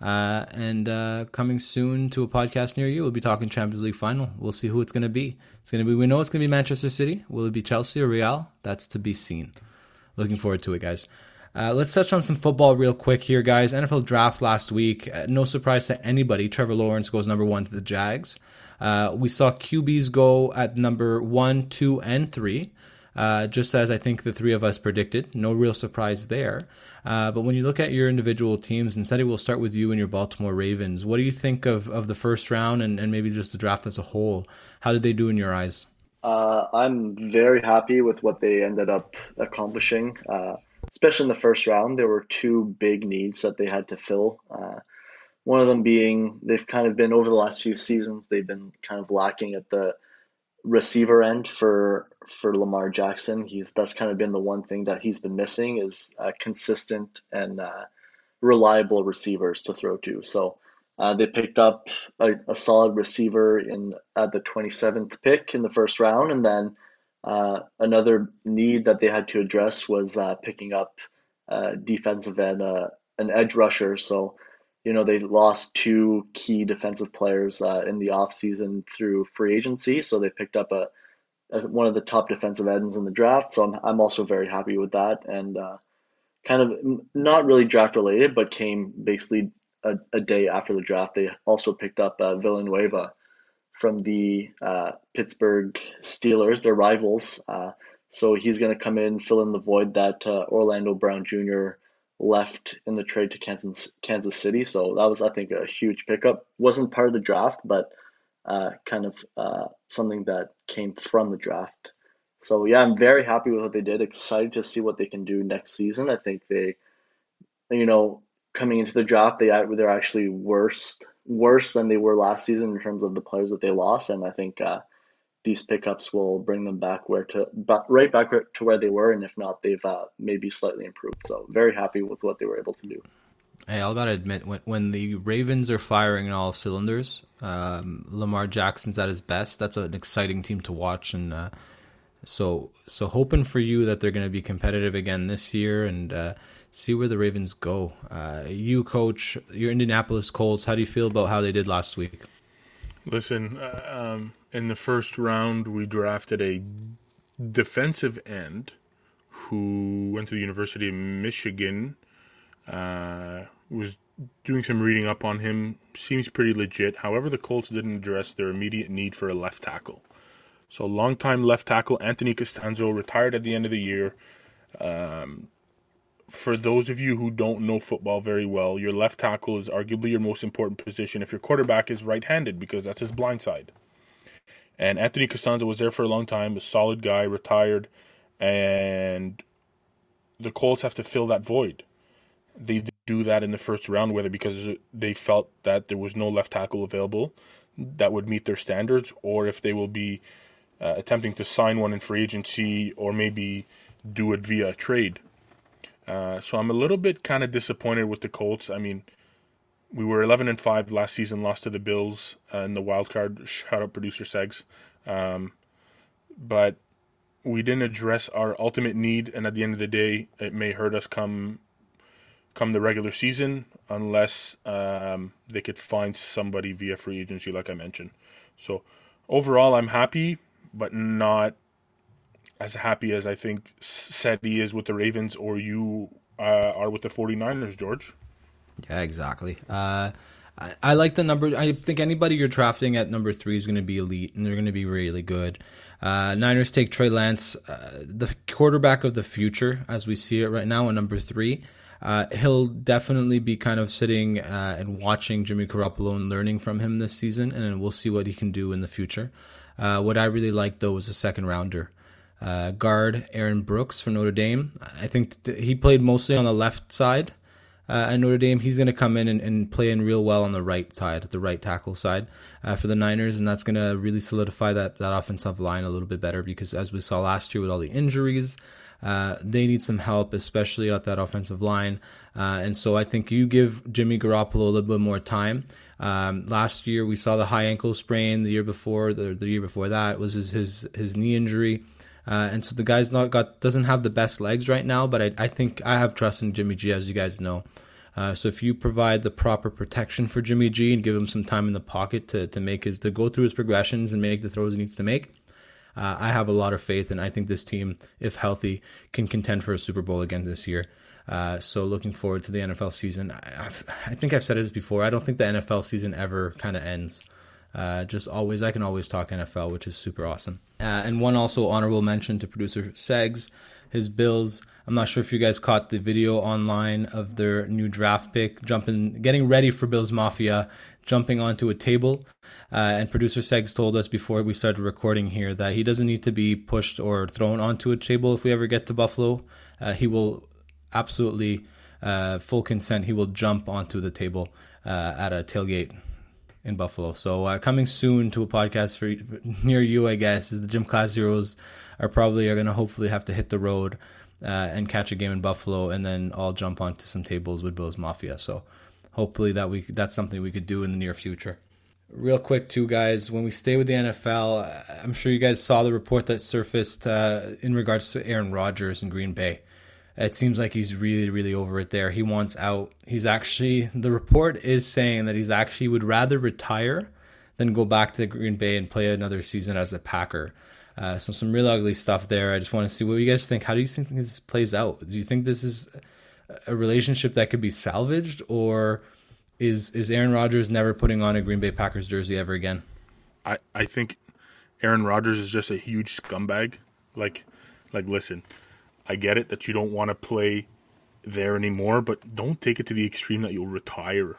Uh, and uh, coming soon to a podcast near you, we'll be talking Champions League final. We'll see who it's going to be. It's going to be. We know it's going to be Manchester City. Will it be Chelsea or Real? That's to be seen. Looking forward to it, guys. Uh, let's touch on some football real quick here, guys. NFL draft last week. Uh, no surprise to anybody. Trevor Lawrence goes number one to the Jags. Uh, we saw QBs go at number one, two, and three. Uh, just as I think the three of us predicted. No real surprise there. Uh, but when you look at your individual teams, and instead we'll start with you and your Baltimore Ravens. What do you think of, of the first round and, and maybe just the draft as a whole? How did they do in your eyes? Uh, I'm very happy with what they ended up accomplishing, uh, especially in the first round. There were two big needs that they had to fill. Uh, one of them being they've kind of been over the last few seasons, they've been kind of lacking at the receiver end for for Lamar Jackson. He's that's kind of been the one thing that he's been missing is uh, consistent and uh, reliable receivers to throw to. So uh, they picked up a, a, solid receiver in at the 27th pick in the first round, and then uh, another need that they had to address was uh, picking up uh, defensive end, an edge rusher. So you know they lost two key defensive players in the offseason through free agency, so they picked up a one of the top defensive ends in the draft. So I'm, I'm also very happy with that. And uh, kind of not really draft related, but came basically a, a, day after the draft. They also picked up uh, Villanueva from the uh, Pittsburgh Steelers, their rivals. Uh, so he's going to come in, fill in the void that uh, Orlando Brown Jr. left in the trade to Kansas Kansas City. So that was, I think, a huge pickup. wasn't part of the draft, but uh, kind of uh, something that came from the draft. So yeah, I'm very happy with what they did. Excited to see what they can do next season. I think they, you know, coming into the draft, they they're actually worse worse than they were last season in terms of the players that they lost, and I think uh, these pickups will bring them back where to back, right back to where they were, and if not, they've uh, maybe slightly improved. So very happy with what they were able to do. Hey, I gotta admit, when when the Ravens are firing in all cylinders, um, Lamar Jackson's at his best. That's an exciting team to watch, and uh, so so hoping for you that they're going to be competitive again this year and uh, see where the Ravens go. Uh, you coach your Indianapolis Colts. How do you feel about how they did last week? Listen, uh, um, in the first round, we drafted a defensive end who went to the University of Michigan. Uh, was doing some reading up on him. Seems pretty legit. However, the Colts didn't address their immediate need for a left tackle. So, longtime left tackle Anthony Castonzo retired at the end of the year. Um, for those of you who don't know football very well, your left tackle is arguably your most important position if your quarterback is right handed because that's his blind side. And Anthony Castonzo was there for a long time, a solid guy, retired, and the Colts have to fill that void. They do that in the first round, whether because they felt that there was no left tackle available that would meet their standards, or if they will be uh, attempting to sign one in free agency, or maybe do it via trade. Uh, so I'm a little bit kind of disappointed with the Colts. I mean, we were 11 and five last season, lost to the Bills uh, in the wild card. Shout out producer Segs, um, but we didn't address our ultimate need, and at the end of the day, it may hurt us come come the regular season unless um, they could find somebody via free agency, like I mentioned. So overall, I'm happy, but not as happy as I think Seti is with the Ravens or you uh, are with the 49ers, George. Yeah, exactly. Uh, I, I, like the number. I think anybody you're drafting at number three is going to be elite, and they're going to be really good. Uh, Niners take Trey Lance, uh, the quarterback of the future, as we see it right now, at number three. Uh, he'll definitely be kind of sitting uh, and watching Jimmy Garoppolo and learning from him this season, and we'll see what he can do in the future. what I really liked though, was a second rounder uh, guard Aaron Brooks from Notre Dame. I think th- he played mostly on the left side uh, at Notre Dame. He's going to come in and, and, play in real well on the right side, the right tackle side uh, for the Niners, and that's going to really solidify that, that offensive line a little bit better because as we saw last year with all the injuries, uh, they need some help, especially at that offensive line. Uh, and so I think you give Jimmy Garoppolo a little bit more time. Um, last year we saw the high ankle sprain. The year before, the, the year before that was his his, his knee injury. Uh, and so the guy's not got doesn't have the best legs right now, but I, I think I have trust in Jimmy G, as you guys know. Uh, so if you provide the proper protection for Jimmy G and give him some time in the pocket to, to make his to go through his progressions and make the throws he needs to make, uh, I have a lot of faith, and I think this team, if healthy, can contend for a Super Bowl again this year. Uh, so looking forward to the NFL season. I, I think I've said this before. I don't think the NFL season ever kind of ends. Uh, just always, I can always talk NFL, which is super awesome. Uh, and one also honorable mention to producer Segs, his Bills. I'm not sure if you guys caught the video online of their new draft pick, jumping, getting ready for Bills Mafia, jumping onto a table. Uh, and producer Segs told us before we started recording here that he doesn't need to be pushed or thrown onto a table if we ever get to Buffalo. Uh, he will absolutely, uh, full consent, he will jump onto the table uh, at a tailgate in Buffalo. So uh, coming soon to a podcast for near you, I guess, is the Gym Class Zeros are probably are going to hopefully have to hit the road uh, and catch a game in Buffalo, and then I'll jump onto some tables with Bills Mafia. So hopefully that we that's something we could do in the near future. Real quick, too, guys. When we stay with the NFL, I'm sure you guys saw the report that surfaced uh, in regards to Aaron Rodgers in Green Bay. It seems like he's really, really over it there. He wants out. He's actually, the report is saying that he's actually would rather retire than go back to Green Bay and play another season as a Packer. Uh, so some real ugly stuff there. I just want to see what you guys think. How do you think this plays out? Do you think this is a relationship that could be salvaged, or is is Aaron Rodgers never putting on a Green Bay Packers jersey ever again? I I think Aaron Rodgers is just a huge scumbag. Like like listen, I get it that you don't want to play there anymore, but don't take it to the extreme that you'll retire.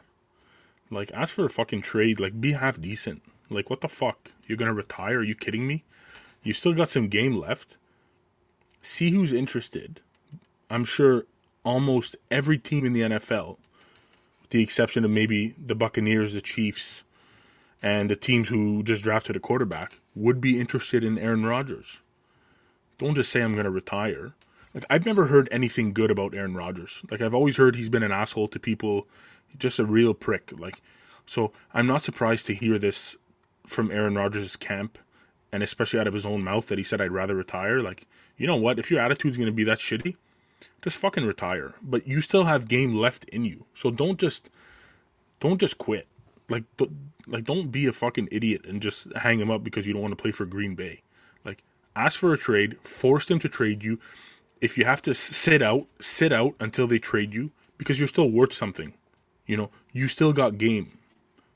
Like, ask for a fucking trade. Like, be half decent. Like, what the fuck? You're gonna retire? Are you kidding me? You still got some game left. See who's interested. I'm sure almost every team in the NFL, with the exception of maybe the Buccaneers, the Chiefs, and the teams who just drafted a quarterback, would be interested in Aaron Rodgers. Don't just say I'm to retire. Like I've never heard anything good about Aaron Rodgers. Like I've always heard he's been an asshole to people, just a real prick. Like so I'm not surprised to hear this from Aaron Rodgers' camp. and especially out of his own mouth that he said I'd rather retire. Like, you know what? If your attitude's gonna be that shitty, just fucking retire. But you still have game left in you, so don't just don't just quit. Like, don't, like don't be a fucking idiot and just hang him up because you don't want to play for Green Bay. Like, ask for a trade, force them to trade you. If you have to sit out, sit out until they trade you because you're still worth something. You know, you still got game.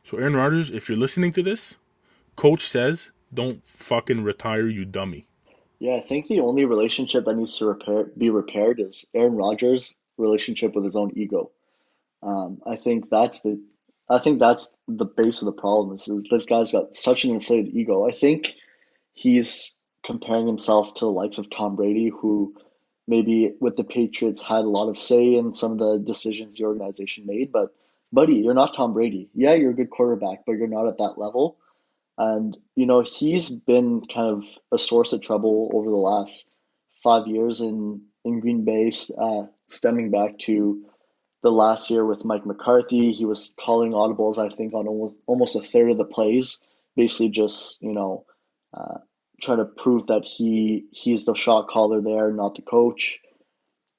So Aaron Rodgers, if you're listening to this, coach says, don't fucking retire, you dummy. Yeah, I think the only relationship that needs to repair be repaired is Aaron Rodgers' relationship with his own ego. Um, I think that's the I think that's the base of the problem is this guy's got such an inflated ego. I think he's comparing himself to the likes of Tom Brady, who maybe with the Patriots had a lot of say in some of the decisions the organization made. But buddy, you're not Tom Brady. Yeah, you're a good quarterback, but you're not at that level. And you know he's been kind of a source of trouble over the last five years in in Green Bay, uh, stemming back to the last year with Mike McCarthy. He was calling audibles, I think, on almost, almost a third of the plays, basically just you know uh, trying to prove that he he's the shot caller there, not the coach.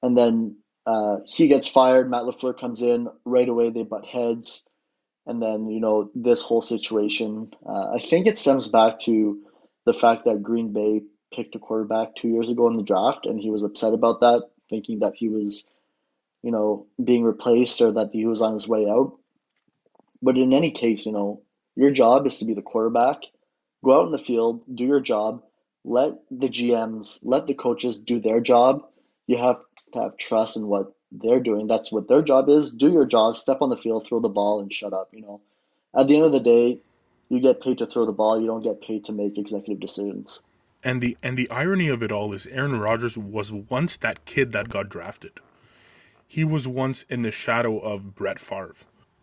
And then uh, he gets fired. Matt LaFleur comes in right away. They butt heads, and then you know this whole situation. Uh, I think it stems back to the fact that Green Bay picked a quarterback two years ago in the draft, and he was upset about that, thinking that he was, you know, being replaced or that he was on his way out. But in any case, you know, your job is to be the quarterback. Go out in the field, do your job. Let the GMs, let the coaches do their job. You have to have trust in what they're doing. That's what their job is. Do your job, step on the field, throw the ball, and shut up. You know, at the end of the day, you get paid to throw the ball. You don't get paid to make executive decisions. And the and the irony of it all is Aaron Rodgers was once that kid that got drafted. He was once in the shadow of Brett Favre.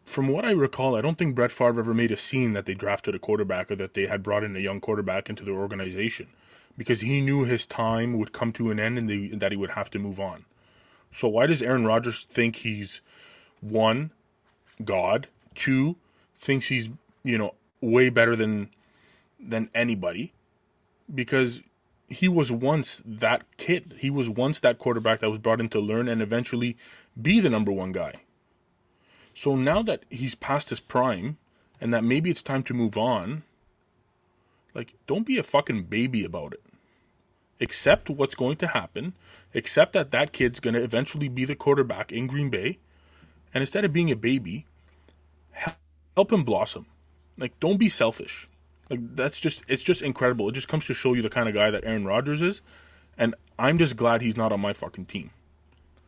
From what I recall, I don't think Brett Favre ever made a scene that they drafted a quarterback or that they had brought in a young quarterback into their organization because he knew his time would come to an end and they, that he would have to move on. So why does Aaron Rodgers think he's one God, two thinks he's you know way better than than anybody because he was once that kid. He was once that quarterback that was brought in to learn and eventually be the number one guy. So now that he's past his prime and that maybe it's time to move on, like don't be a fucking baby about it. Accept what's going to happen. Accept that that kid's going to eventually be the quarterback in Green Bay. And instead of being a baby, help him blossom. Like don't be selfish. Like that's just it's just incredible. It just comes to show you the kind of guy that Aaron Rodgers is, and I'm just glad he's not on my fucking team.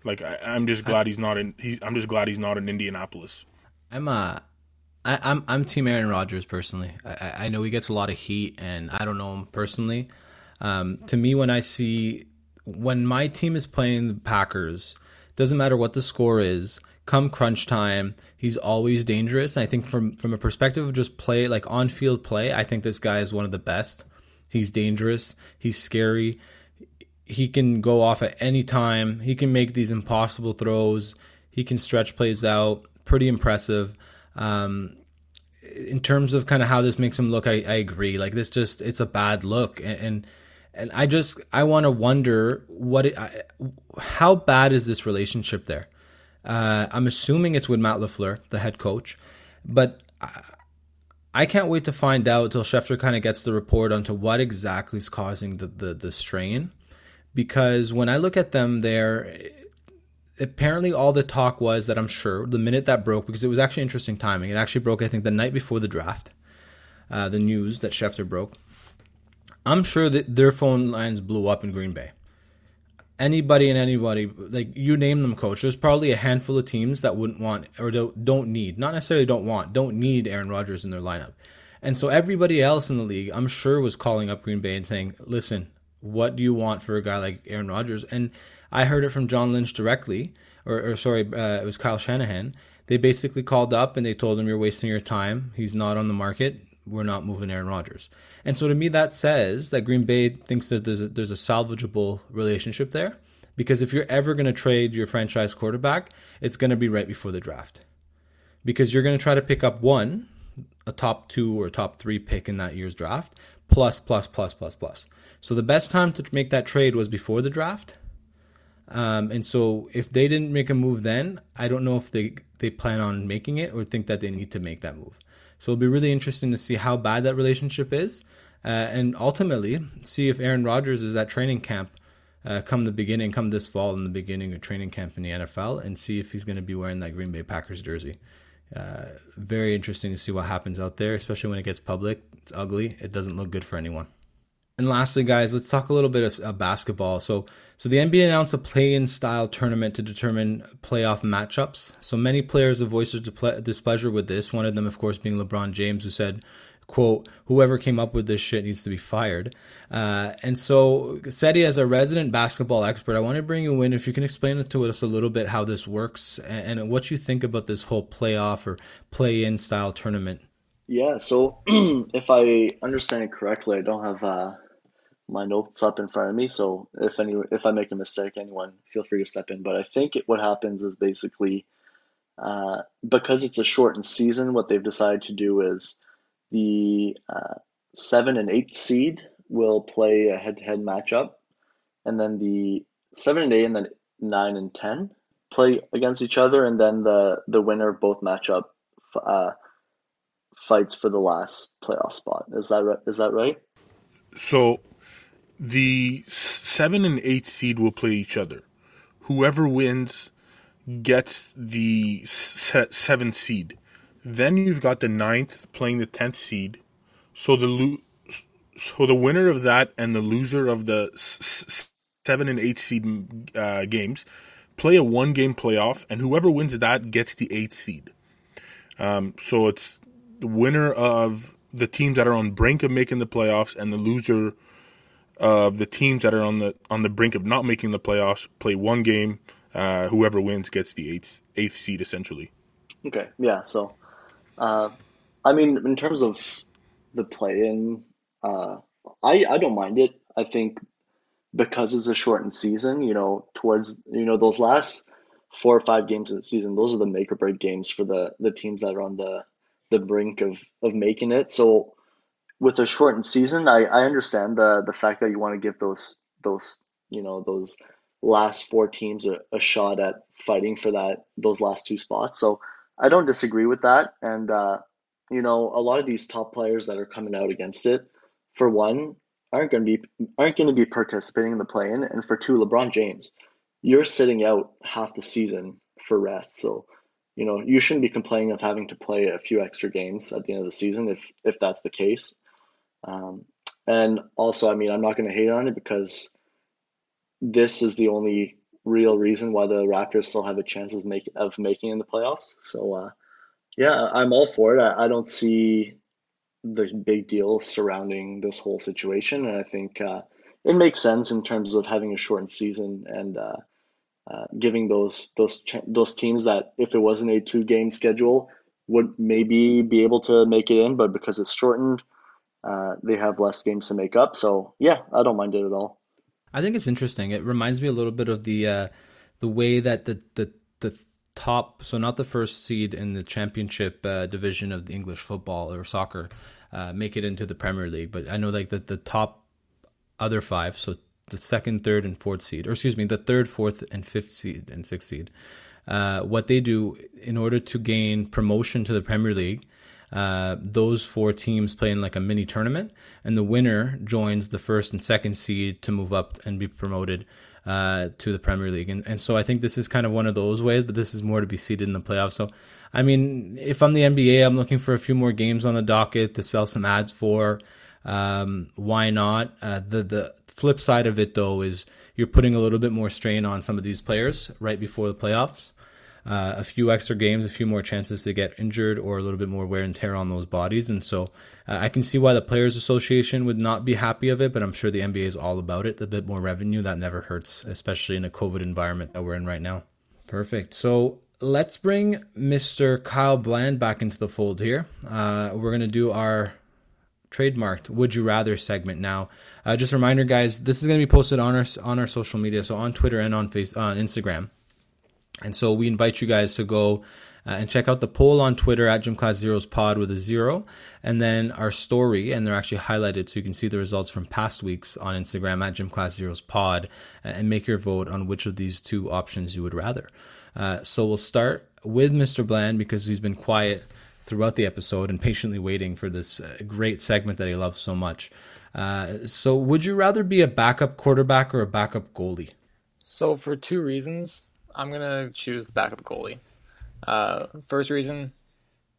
Like I, am just glad I, he's not in. He's, I'm just glad he's not in Indianapolis. I'm uh, I, I'm I'm Team Aaron Rodgers personally. I, I know he gets a lot of heat, and I don't know him personally. Um, to me, when I see when my team is playing the Packers, doesn't matter what the score is. Come crunch time, he's always dangerous. And I think from from a perspective of just play, like on field play, I think this guy is one of the best. He's dangerous. He's scary. He can go off at any time. He can make these impossible throws. He can stretch plays out. Pretty impressive. Um, in terms of kind of how this makes him look, I, I agree. Like this, just it's a bad look, and and, and I just I want to wonder what it, I, how bad is this relationship there? Uh, I'm assuming it's with Matt LaFleur, the head coach, but I, I can't wait to find out till Schefter kind of gets the report onto what exactly is causing the, the, the strain. Because when I look at them there, apparently all the talk was that I'm sure the minute that broke, because it was actually interesting timing. It actually broke, I think, the night before the draft, uh, the news that Schefter broke. I'm sure that their phone lines blew up in Green Bay anybody and anybody, like you name them, coach. There's probably a handful of teams that wouldn't want or don't need, not necessarily don't want, don't need Aaron Rodgers in their lineup. And so everybody else in the league, I'm sure, was calling up Green Bay and saying, "Listen, what do you want for a guy like Aaron Rodgers?" And I heard it from John Lynch directly, or, or sorry, uh, it was Kyle Shanahan. They basically called up and they told him, "You're wasting your time. He's not on the market. We're not moving Aaron Rodgers." And so to me, that says that Green Bay thinks that there's a, there's a salvageable relationship there. Because if you're ever going to trade your franchise quarterback, it's going to be right before the draft. Because you're going to try to pick up one, a top two or top three pick in that year's draft, plus plus plus plus plus. So the best time to make that trade was before the draft. Um, and so if they didn't make a move then, I don't know if they they plan on making it or think that they need to make that move. So it'll be really interesting to see how bad that relationship is, uh, and ultimately see if Aaron Rodgers is at training camp uh, come the beginning, come this fall in the beginning of training camp in the NFL, and see if he's going to be wearing that Green Bay Packers jersey. Uh, very interesting to see what happens out there, especially when it gets public. It's ugly. It doesn't look good for anyone. And lastly, guys, let's talk a little bit of, basketball. So, so the NBA announced a play-in style tournament to determine playoff matchups. So many players have voiced their displeasure with this. One of them, of course, being LeBron James, who said, quote, whoever came up with this shit needs to be fired. Uh, and so, Seti, as a resident basketball expert, I want to bring you in. If you can explain it to us a little bit how this works and, and what you think about this whole playoff or play in style tournament. Yeah, so if I understand it correctly, I don't have uh, my notes up in front of me. So if any, if I make a mistake, anyone feel free to step in. But I think it, what happens is basically uh, because it's a shortened season, what they've decided to do is the uh, seven and eight seed will play a head-to-head matchup, and then the seven and eight and then nine and ten play against each other, and then the the winner of both matchup uh, fights for the last playoff spot. Is that right? Is that right? So, the seven and eight seed will play each other. Whoever wins gets the seven seed. Then you've got the ninth playing the tenth seed. So the lo- so the winner of that and the loser of the s- seven and eight seed uh, games play a one game playoff, and whoever wins that gets the eighth seed. Um, so it's the winner of the teams that are on brink of making the playoffs and the loser of the teams that are on the on the brink of not making the playoffs play one game. Uh, whoever wins gets the eighth eighth seed essentially. Okay, yeah. So uh, I mean, in terms of the play-in, uh, I I don't mind it. I think because it's a shortened season, you know, towards you know those last four or five games of the season, those are the make or break games for the the teams that are on the the brink of of making it. So with a shortened season, I I understand the the fact that you want to give those those you know those last four teams a, a shot at fighting for that those last two spots. So I don't disagree with that. And, uh, you know, a lot of these top players that are coming out against it, for one, aren't going to be aren't going to be participating in the play-in, and for two, LeBron James, you're sitting out half the season for rest. So, you know, you shouldn't be complaining of having to play a few extra games at the end of the season if if that's the case. Um, and also, I mean, I'm not going to hate on it because this is the only real reason why the Raptors still have a chance of, make, of making in the playoffs. So, uh, yeah, I'm all for it. I, I, don't see the big deal surrounding this whole situation, and I think uh, it makes sense in terms of having a shortened season and uh, uh giving those those those teams that if it wasn't a two game schedule would maybe be able to make it in, but because it's shortened, uh, they have less games to make up. So, yeah, I don't mind it at all. I think it's interesting. It reminds me a little bit of the uh, the way that the the the top, so not the first seed in the championship uh, division of the English football or soccer, uh, make it into the Premier League. But I know like that the top other five, so the second, third, and fourth seed, or excuse me, the third, fourth, and fifth seed and sixth seed. Uh, what they do in order to gain promotion to the Premier League uh, those four teams play in like a mini tournament, and the winner joins the first and second seed to move up and be promoted uh, to the Premier League. And, and so I think this is kind of one of those ways, but this is more to be seeded in the playoffs. So, I mean, if I'm the NBA, I'm looking for a few more games on the docket to sell some ads for. Um, why not? Uh, the the flip side of it though is you're putting a little bit more strain on some of these players right before the playoffs uh, a few extra games, a few more chances to get injured, or a little bit more wear and tear on those bodies. And so uh, I can see why the Players Association would not be happy of it, but I'm sure the NBA is all about it. A bit more revenue, that never hurts, especially in a COVID environment that we're in right now. Perfect. So let's bring Mr. Kyle Bland back into the fold here. Uh, we're going to do our trademarked "Would You Rather" segment now. Uh, just a reminder, guys, this is going to be posted on our on our social media, so on Twitter and on face on Instagram. And so we invite you guys to go Uh, and check out the poll on Twitter at Gym Class Zeros Pod with a zero, and then our story, and they're actually highlighted so you can see the results from past weeks on Instagram at Gym Class Zeros Pod, and make your vote on which of these two options you would rather. Uh, so we'll start with Mr. Bland because he's been quiet throughout the episode and patiently waiting for this uh, great segment that he loves so much. Uh, so, would you rather be a backup quarterback or a backup goalie? So for two reasons, I'm gonna choose the backup goalie. Uh, first reason,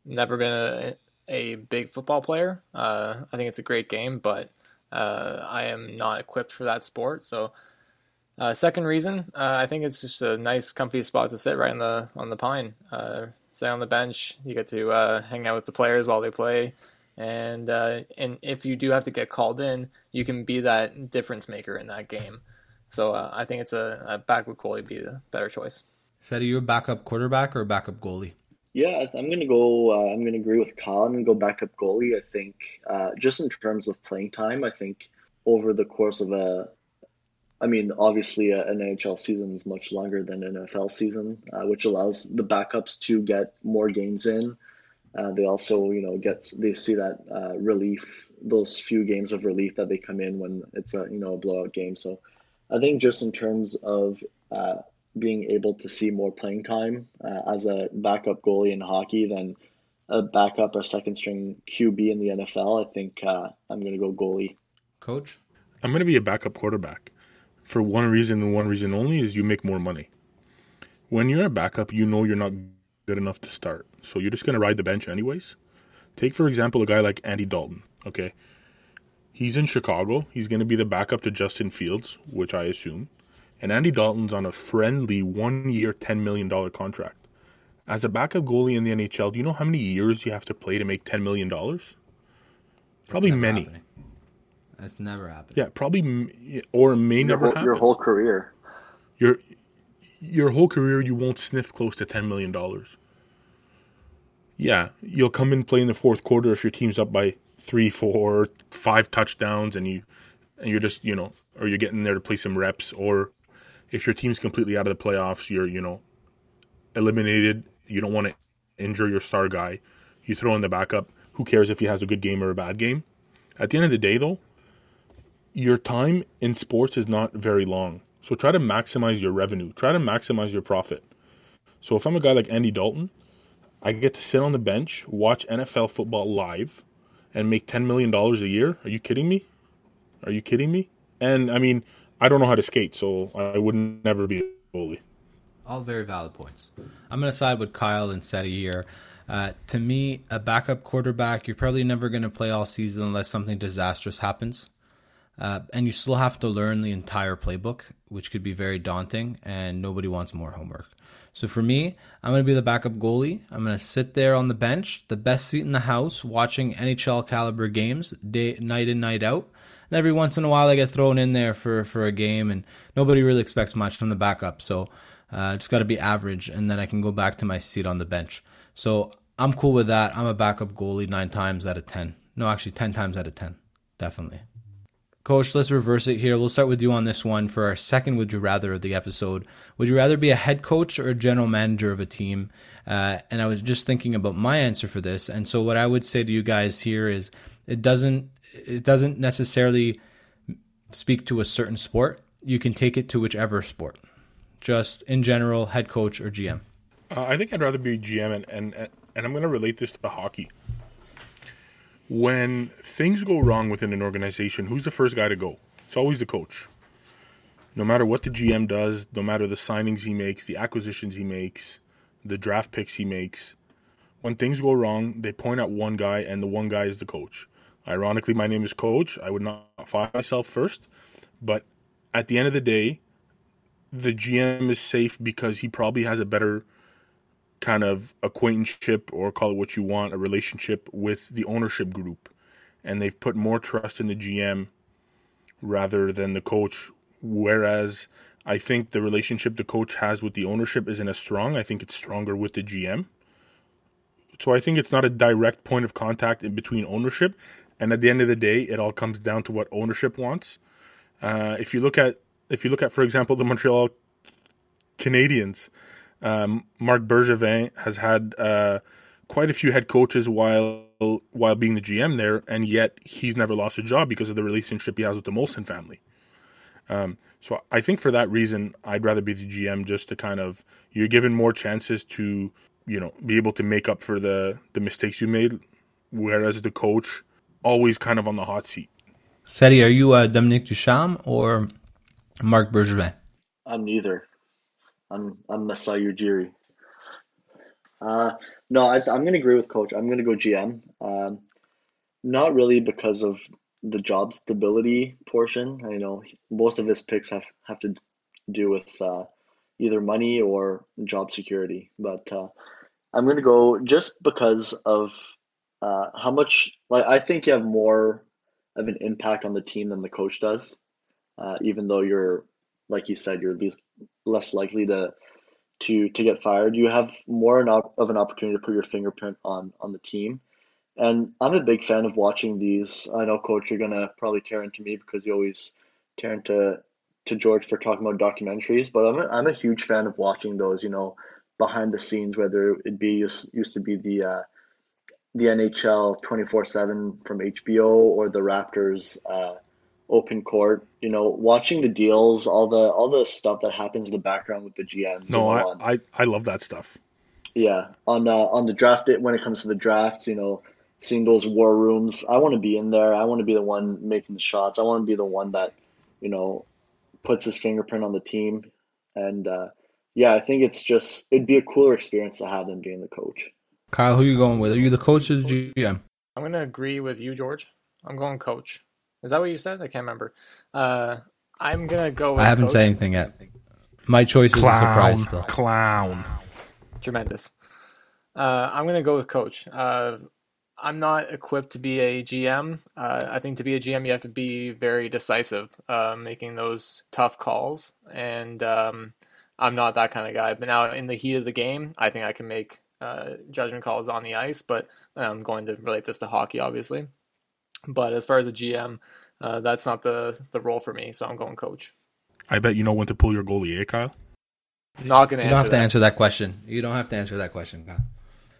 never been a, a big football player. Uh, I think it's a great game, but uh, I am not equipped for that sport. So, uh, second reason, uh, I think it's just a nice, comfy spot to sit right on the on the pine. Uh, sit on the bench. You get to hang out with the players while they play and and if you do have to get called in, you can be that difference maker in that game. So uh, I think it's a, a backup goalie be the better choice. Seti, are you a backup quarterback or a backup goalie? Yeah, I'm going to go. Uh, I'm going to agree with Kyle. I'm going to go backup goalie. I think uh, just in terms of playing time, I think over the course of a, I mean, obviously an NHL season is much longer than an NFL season, uh, which allows the backups to get more games in. Uh, they also, you know, get they see that uh, relief, those few games of relief that they come in when it's a you know a blowout game. So, I think just in terms of uh, being able to see more playing time uh, as a backup goalie in hockey than a backup or second string QB in the NFL, I think uh, I'm going to go goalie. Coach, I'm going to be a backup quarterback for one reason and one reason only is you make more money. When you're a backup, you know you're not good enough to start. So you're just going to ride the bench anyways. Take, for example, a guy like Andy Dalton, okay? He's in Chicago. He's going to be the backup to Justin Fields, which I assume. And Andy Dalton's on a friendly one year, $10 million contract. As a backup goalie in the NHL, do you know how many years you have to play to make $10 million? Probably many. Happening. That's never happened. Yeah, probably, or may your never whole, happen. Your whole career. Your, your whole career, you won't sniff close to $10 million yeah, you'll come in play in the fourth quarter if your team's up by three, four, five touchdowns, and you and you're just you know, or you're getting there to play some reps, or if your team's completely out of the playoffs, you're you know eliminated. You don't want to injure your star guy. You throw in the backup. Who cares if he has a good game or a bad game? At the end of the day, though, your time in sports is not very long. So try to maximize your revenue. Try to maximize your profit. So if I'm a guy like Andy Dalton I get to sit on the bench, watch NFL football live, and make $10 million a year. Are you kidding me? Are you kidding me? And I mean, I don't know how to skate, so I would never be a goalie. All very valid points. I'm going to side with Kyle and Seti here. Uh, to me, a backup quarterback, you're probably never going to play all season unless something disastrous happens. Uh, and you still have to learn the entire playbook, which could be very daunting, and nobody wants more homework. So for me, I'm going to be the backup goalie. I'm going to sit there on the bench, the best seat in the house, watching NHL caliber games day, night in, night out. And every once in a while, I get thrown in there for, for a game, and nobody really expects much from the backup. So uh, just got to be average, and then I can go back to my seat on the bench. So I'm cool with that. I'm a backup goalie nine times out of 10. No, actually, 10 times out of 10. Definitely. Coach, let's reverse it here. We'll start with you on this one for our second Would You Rather of the episode. Would you rather be a head coach or a general manager of a team? Uh, and I was just thinking about my answer for this. And so what I would say to you guys here is it doesn't it doesn't necessarily speak to a certain sport. You can take it to whichever sport. Just in general, head coach or GM. Uh, I think I'd rather be GM, and and, and I'm going to relate this to the hockey when things go wrong within an organization, who's the first guy to go? It's always the coach. No matter what the GM does, no matter the signings he makes, the acquisitions he makes, the draft picks he makes, when things go wrong, they point at one guy, and the one guy is the coach. Ironically, my name is Coach. I would not fire myself first, but at the end of the day, the GM is safe because he probably has a better kind of acquaintanceship or call it what you want, a relationship with the ownership group. And they've put more trust in the GM rather than the coach. Whereas I think the relationship the coach has with the ownership isn't as strong. I think it's stronger with the GM. So I think it's not a direct point of contact in between ownership. And at the end of the day, it all comes down to what ownership wants. Uh, if you look at, if you look at, for example, the Montreal Canadiens, Um, Marc Bergevin has had uh, quite a few head coaches while while being the GM there, and yet he's never lost a job because of the relationship he has with the Molson family. Um, so I think for that reason, I'd rather be the GM just to kind of you're given more chances to you know be able to make up for the the mistakes you made, whereas the coach always kind of on the hot seat. Seti, are you uh, Dominique Ducharme or Marc Bergevin? I'm neither. I'm I'm Masai Ujiri. Uh, no, I, I'm going to agree with Coach. I'm going to go GM. Um, not really because of the job stability portion. I know most of his picks have, have to do with uh, either money or job security. But uh, I'm going to go just because of uh, how much, like, I think you have more of an impact on the team than the coach does, uh, even though you're, like you said, you're least, less likely to to to get fired, you have more of an opportunity to put your fingerprint on on the team. And I'm a big fan of watching these. I know, coach, you're gonna probably tear into me because you always tear into to George for talking about documentaries, but I'm a, I'm a huge fan of watching those. You know, behind the scenes, whether it be used, used to be the uh, the NHL 24 seven from HBO or the Raptors. Uh, open court. You know, watching the deals, all the all the stuff that happens in the background with the GMs. No, I, I I love that stuff. Yeah, on uh, on the draft it when it comes to the drafts, you know, seeing those war rooms. I want to be in there. I want to be the one making the shots. I want to be the one that, you know, puts his fingerprint on the team. And uh, yeah, I think it's just it'd be a cooler experience to have than being the coach. Kyle, who are you going with? Are you the coach or the GM? I'm gonna agree with you, George. I'm going coach. Is that what you said? I can't remember. Uh, I'm gonna go. I haven't coach. said anything yet. My choice clown, is a surprise still. Clown. Tremendous. Uh, I'm gonna go with coach. Uh, I'm not equipped to be a GM. Uh, I think to be a GM, you have to be very decisive, uh, making those tough calls. And um, I'm not that kind of guy. But now, in the heat of the game, I think I can make uh, judgment calls on the ice. But I'm going to relate this to hockey, obviously. But as far as a GM, uh, that's not the the role for me. So I'm going coach. I bet you know when to pull your goalie, eh, Kyle? Not going to. You don't have to answer that question. You don't have to answer that question, Kyle.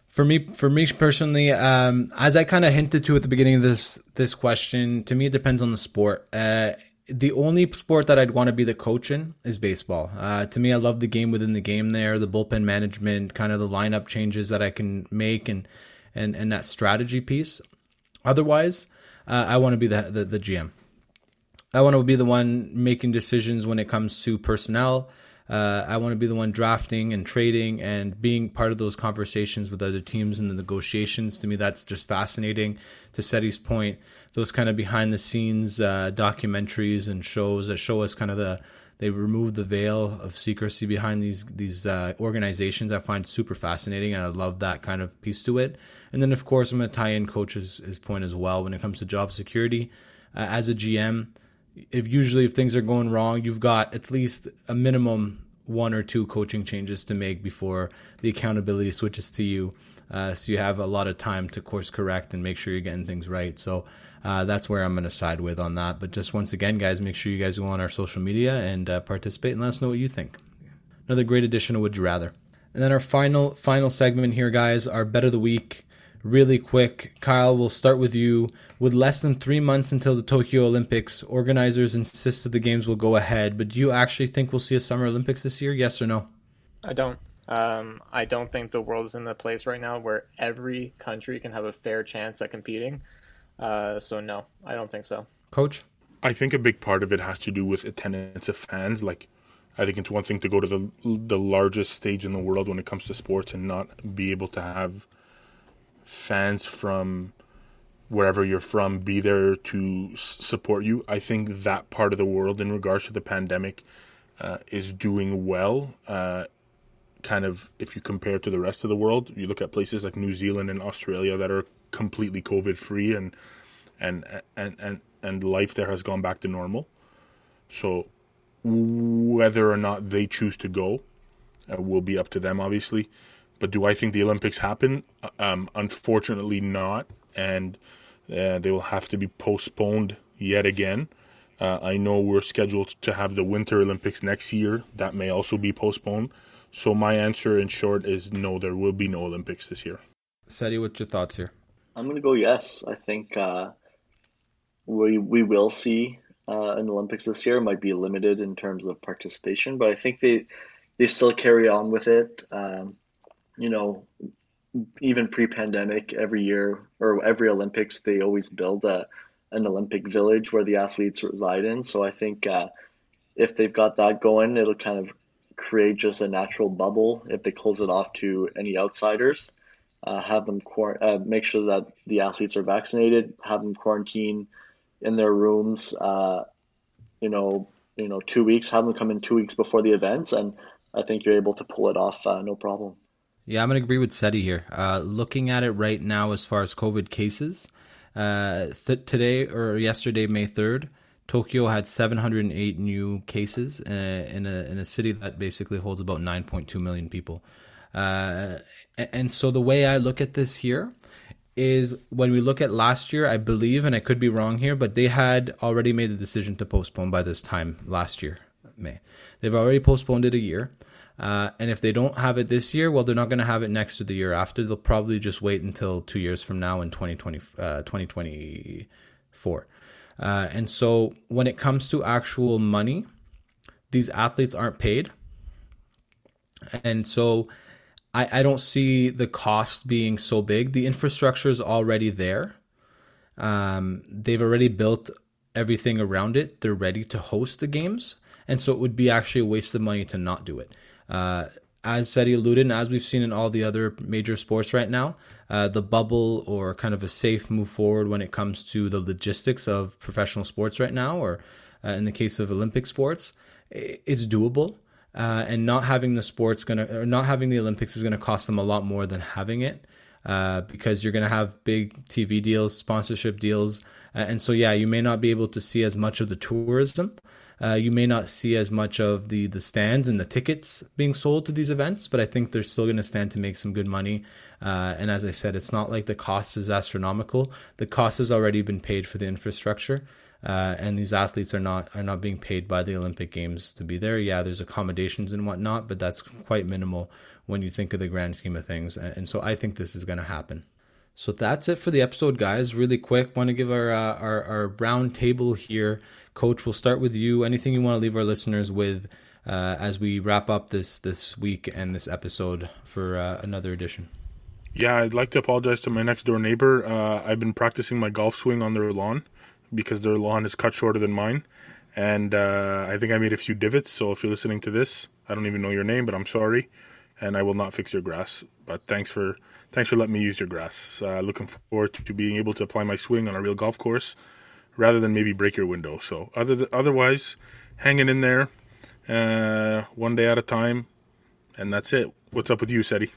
For me, for me personally, um, as I kind of hinted to at the beginning of this this question, to me it depends on the sport. Uh, the only sport that I'd want to be the coach in is baseball. Uh, to me, I love the game within the game. There, the bullpen management, kind of the lineup changes that I can make, and and and that strategy piece. Otherwise, uh, I want to be the, the, the GM. I want to be the one making decisions when it comes to personnel. Uh, I want to be the one drafting and trading and being part of those conversations with other teams and the negotiations. To me, that's just fascinating. To Seti's point, those kind of behind the scenes uh, documentaries and shows that show us kind of the they remove the veil of secrecy behind these these uh, organizations. I find super fascinating, and I love that kind of piece to it. And then, of course, I'm going to tie in coach's his point as well when it comes to job security. Uh, as a GM, if usually if things are going wrong, you've got at least a minimum one or two coaching changes to make before the accountability switches to you. Uh, so you have a lot of time to course correct and make sure you're getting things right. So uh, that's where I'm going to side with on that. But just once again, guys, make sure you guys go on our social media and uh, participate and let us know what you think. Another great addition of Would You Rather. And then our final final segment here, guys, our bet of the week really quick. Kyle, we'll start with you. With less than three months until the Tokyo Olympics, organizers insist that the games will go ahead. But do you actually think we'll see a Summer Olympics this year? Yes or no? I don't. Um, I don't think the world is in the place right now where every country can have a fair chance at competing. Uh, so no, I don't think so. Coach, I think a big part of it has to do with attendance of fans. Like, I think it's one thing to go to the the largest stage in the world when it comes to sports and not be able to have fans from wherever you're from be there to support you. I think that part of the world, in regards to the pandemic, uh, is doing well. Uh, kind of, if you compare to the rest of the world, you look at places like New Zealand and Australia that are completely COVID free, and and and and and life there has gone back to normal. So whether or not they choose to go uh, will be up to them, obviously. But do I think the Olympics happen? Um, unfortunately, not, and uh, they will have to be postponed yet again. Uh, I know we're scheduled to have the Winter Olympics next year. That may also be postponed. So my answer in short is no, there will be no Olympics this year. Seti, what's your thoughts here? I'm gonna go yes. I think uh, we we will see uh, an Olympics this year. It might be limited in terms of participation, but I think they they still carry on with it. Um, you know, even pre-pandemic, every year or every Olympics, they always build a an Olympic village where the athletes reside in. So I think uh, if they've got that going, it'll kind of create just a natural bubble. If they close it off to any outsiders, uh, have them quar- uh, make sure that the athletes are vaccinated, have them quarantine in their rooms. Uh, you know, you know, two weeks. Have them come in two weeks before the events, and I think you're able to pull it off uh, no problem. Yeah, I'm going to agree with Seti here. Uh, looking at it right now, as far as COVID cases, uh, th- today or yesterday, May 3rd, Tokyo had 708 new cases uh, in a in a city that basically holds about 9.2 million people. Uh, and so the way I look at this here is when we look at last year, I believe, and I could be wrong here, but they had already made the decision to postpone by this time last year, May. They've already postponed it a year. Uh, and if they don't have it this year, well, they're not going to have it next to the year after. They'll probably just wait until two years from now in 2020, uh, 2024. Uh, and so when it comes to actual money, these athletes aren't paid. And so I, I don't see the cost being so big. The infrastructure is already there. Um, they've already built everything around it. They're ready to host the games. And so it would be actually a waste of money to not do it. Uh, as Seti alluded, and as we've seen in all the other major sports right now, uh, the bubble or kind of a safe move forward when it comes to the logistics of professional sports right now, or uh, in the case of Olympic sports, is doable. Uh, and not having the sports gonna or not having the Olympics is gonna cost them a lot more than having it, uh, because you're gonna have big TV deals, sponsorship deals, uh, and so yeah, you may not be able to see as much of the tourism. Uh, you may not see as much of the the stands and the tickets being sold to these events, but I think they're still going to stand to make some good money. Uh, and as I said, it's not like the cost is astronomical. The cost has already been paid for the infrastructure. Uh, and these athletes are not are not being paid by the Olympic Games to be there. Yeah, there's accommodations and whatnot, but that's quite minimal when you think of the grand scheme of things. And so I think this is going to happen. So that's it for the episode, guys. Really quick, want to give our uh, our, our round table here, Coach. We'll start with you. Anything you want to leave our listeners with uh, as we wrap up this this week and this episode for uh, another edition? Yeah, I'd like to apologize to my next door neighbor. Uh, I've been practicing my golf swing on their lawn because their lawn is cut shorter than mine. And uh, I think I made a few divots. So if you're listening to this, I don't even know your name, but I'm sorry. And I will not fix your grass. But thanks for thanks for letting me use your grass. Uh, looking forward to being able to apply my swing on a real golf course rather than maybe break your window. So other th- otherwise, hanging in there, uh, one day at a time, and that's it. What's up with you, Seti?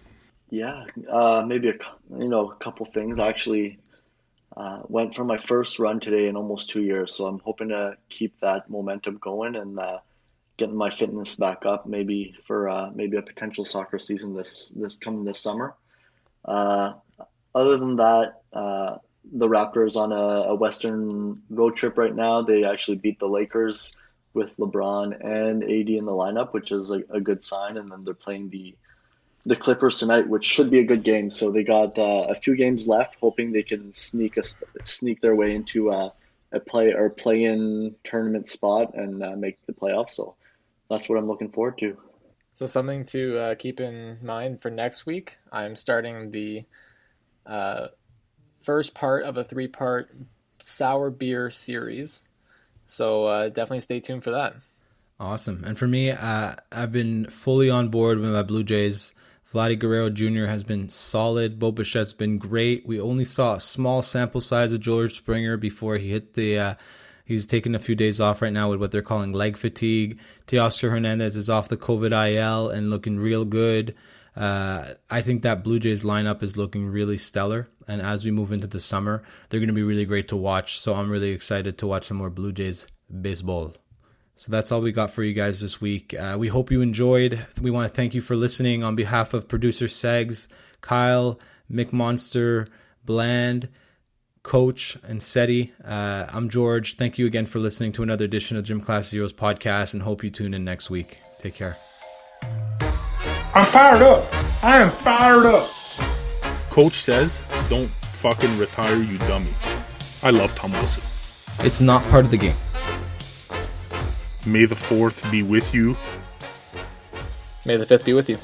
Yeah, uh, maybe a you know a couple things. I actually uh, went for my first run today in almost two years, so I'm hoping to keep that momentum going and uh, getting my fitness back up. Maybe for uh, maybe a potential soccer season this this coming this summer. Uh, other than that, the Raptors on a, a Western road trip right now. They actually beat the Lakers with LeBron and AD in the lineup, which is a, a good sign. And then they're playing the the Clippers tonight, which should be a good game. So they got uh, a few games left, hoping they can sneak a, sneak their way into a, a play or play in tournament spot and uh, make the playoffs. So that's what I'm looking forward to. So something to uh, keep in mind for next week. I'm starting the uh, first part of a three part sour beer series. So uh, definitely stay tuned for that. Awesome. And for me, uh, I've been fully on board with my Blue Jays. Vladdy Guerrero Jr. has been solid. Bo Bichette's been great. We only saw a small sample size of George Springer before he hit the. Uh, he's taking a few days off right now with what they're calling leg fatigue. Teoscar Hernandez is off the COVID IL and looking real good. Uh, I think that Blue Jays lineup is looking really stellar. And as we move into the summer, they're going to be really great to watch. So I'm really excited to watch some more Blue Jays baseball. So that's all we got for you guys this week. Uh, we hope you enjoyed. We want to thank you for listening on behalf of producer Segs, Kyle, Mick Monster, Bland, Coach, and Seti. Uh, I'm George. Thank you again for listening to another edition of Gym Class Zeros podcast and hope you tune in next week. Take care. I'm fired up. I am fired up. Coach says, don't fucking retire, you dummy. I love Tom Wilson. It's not part of the game. May the 4th be with you. May the fifth be with you.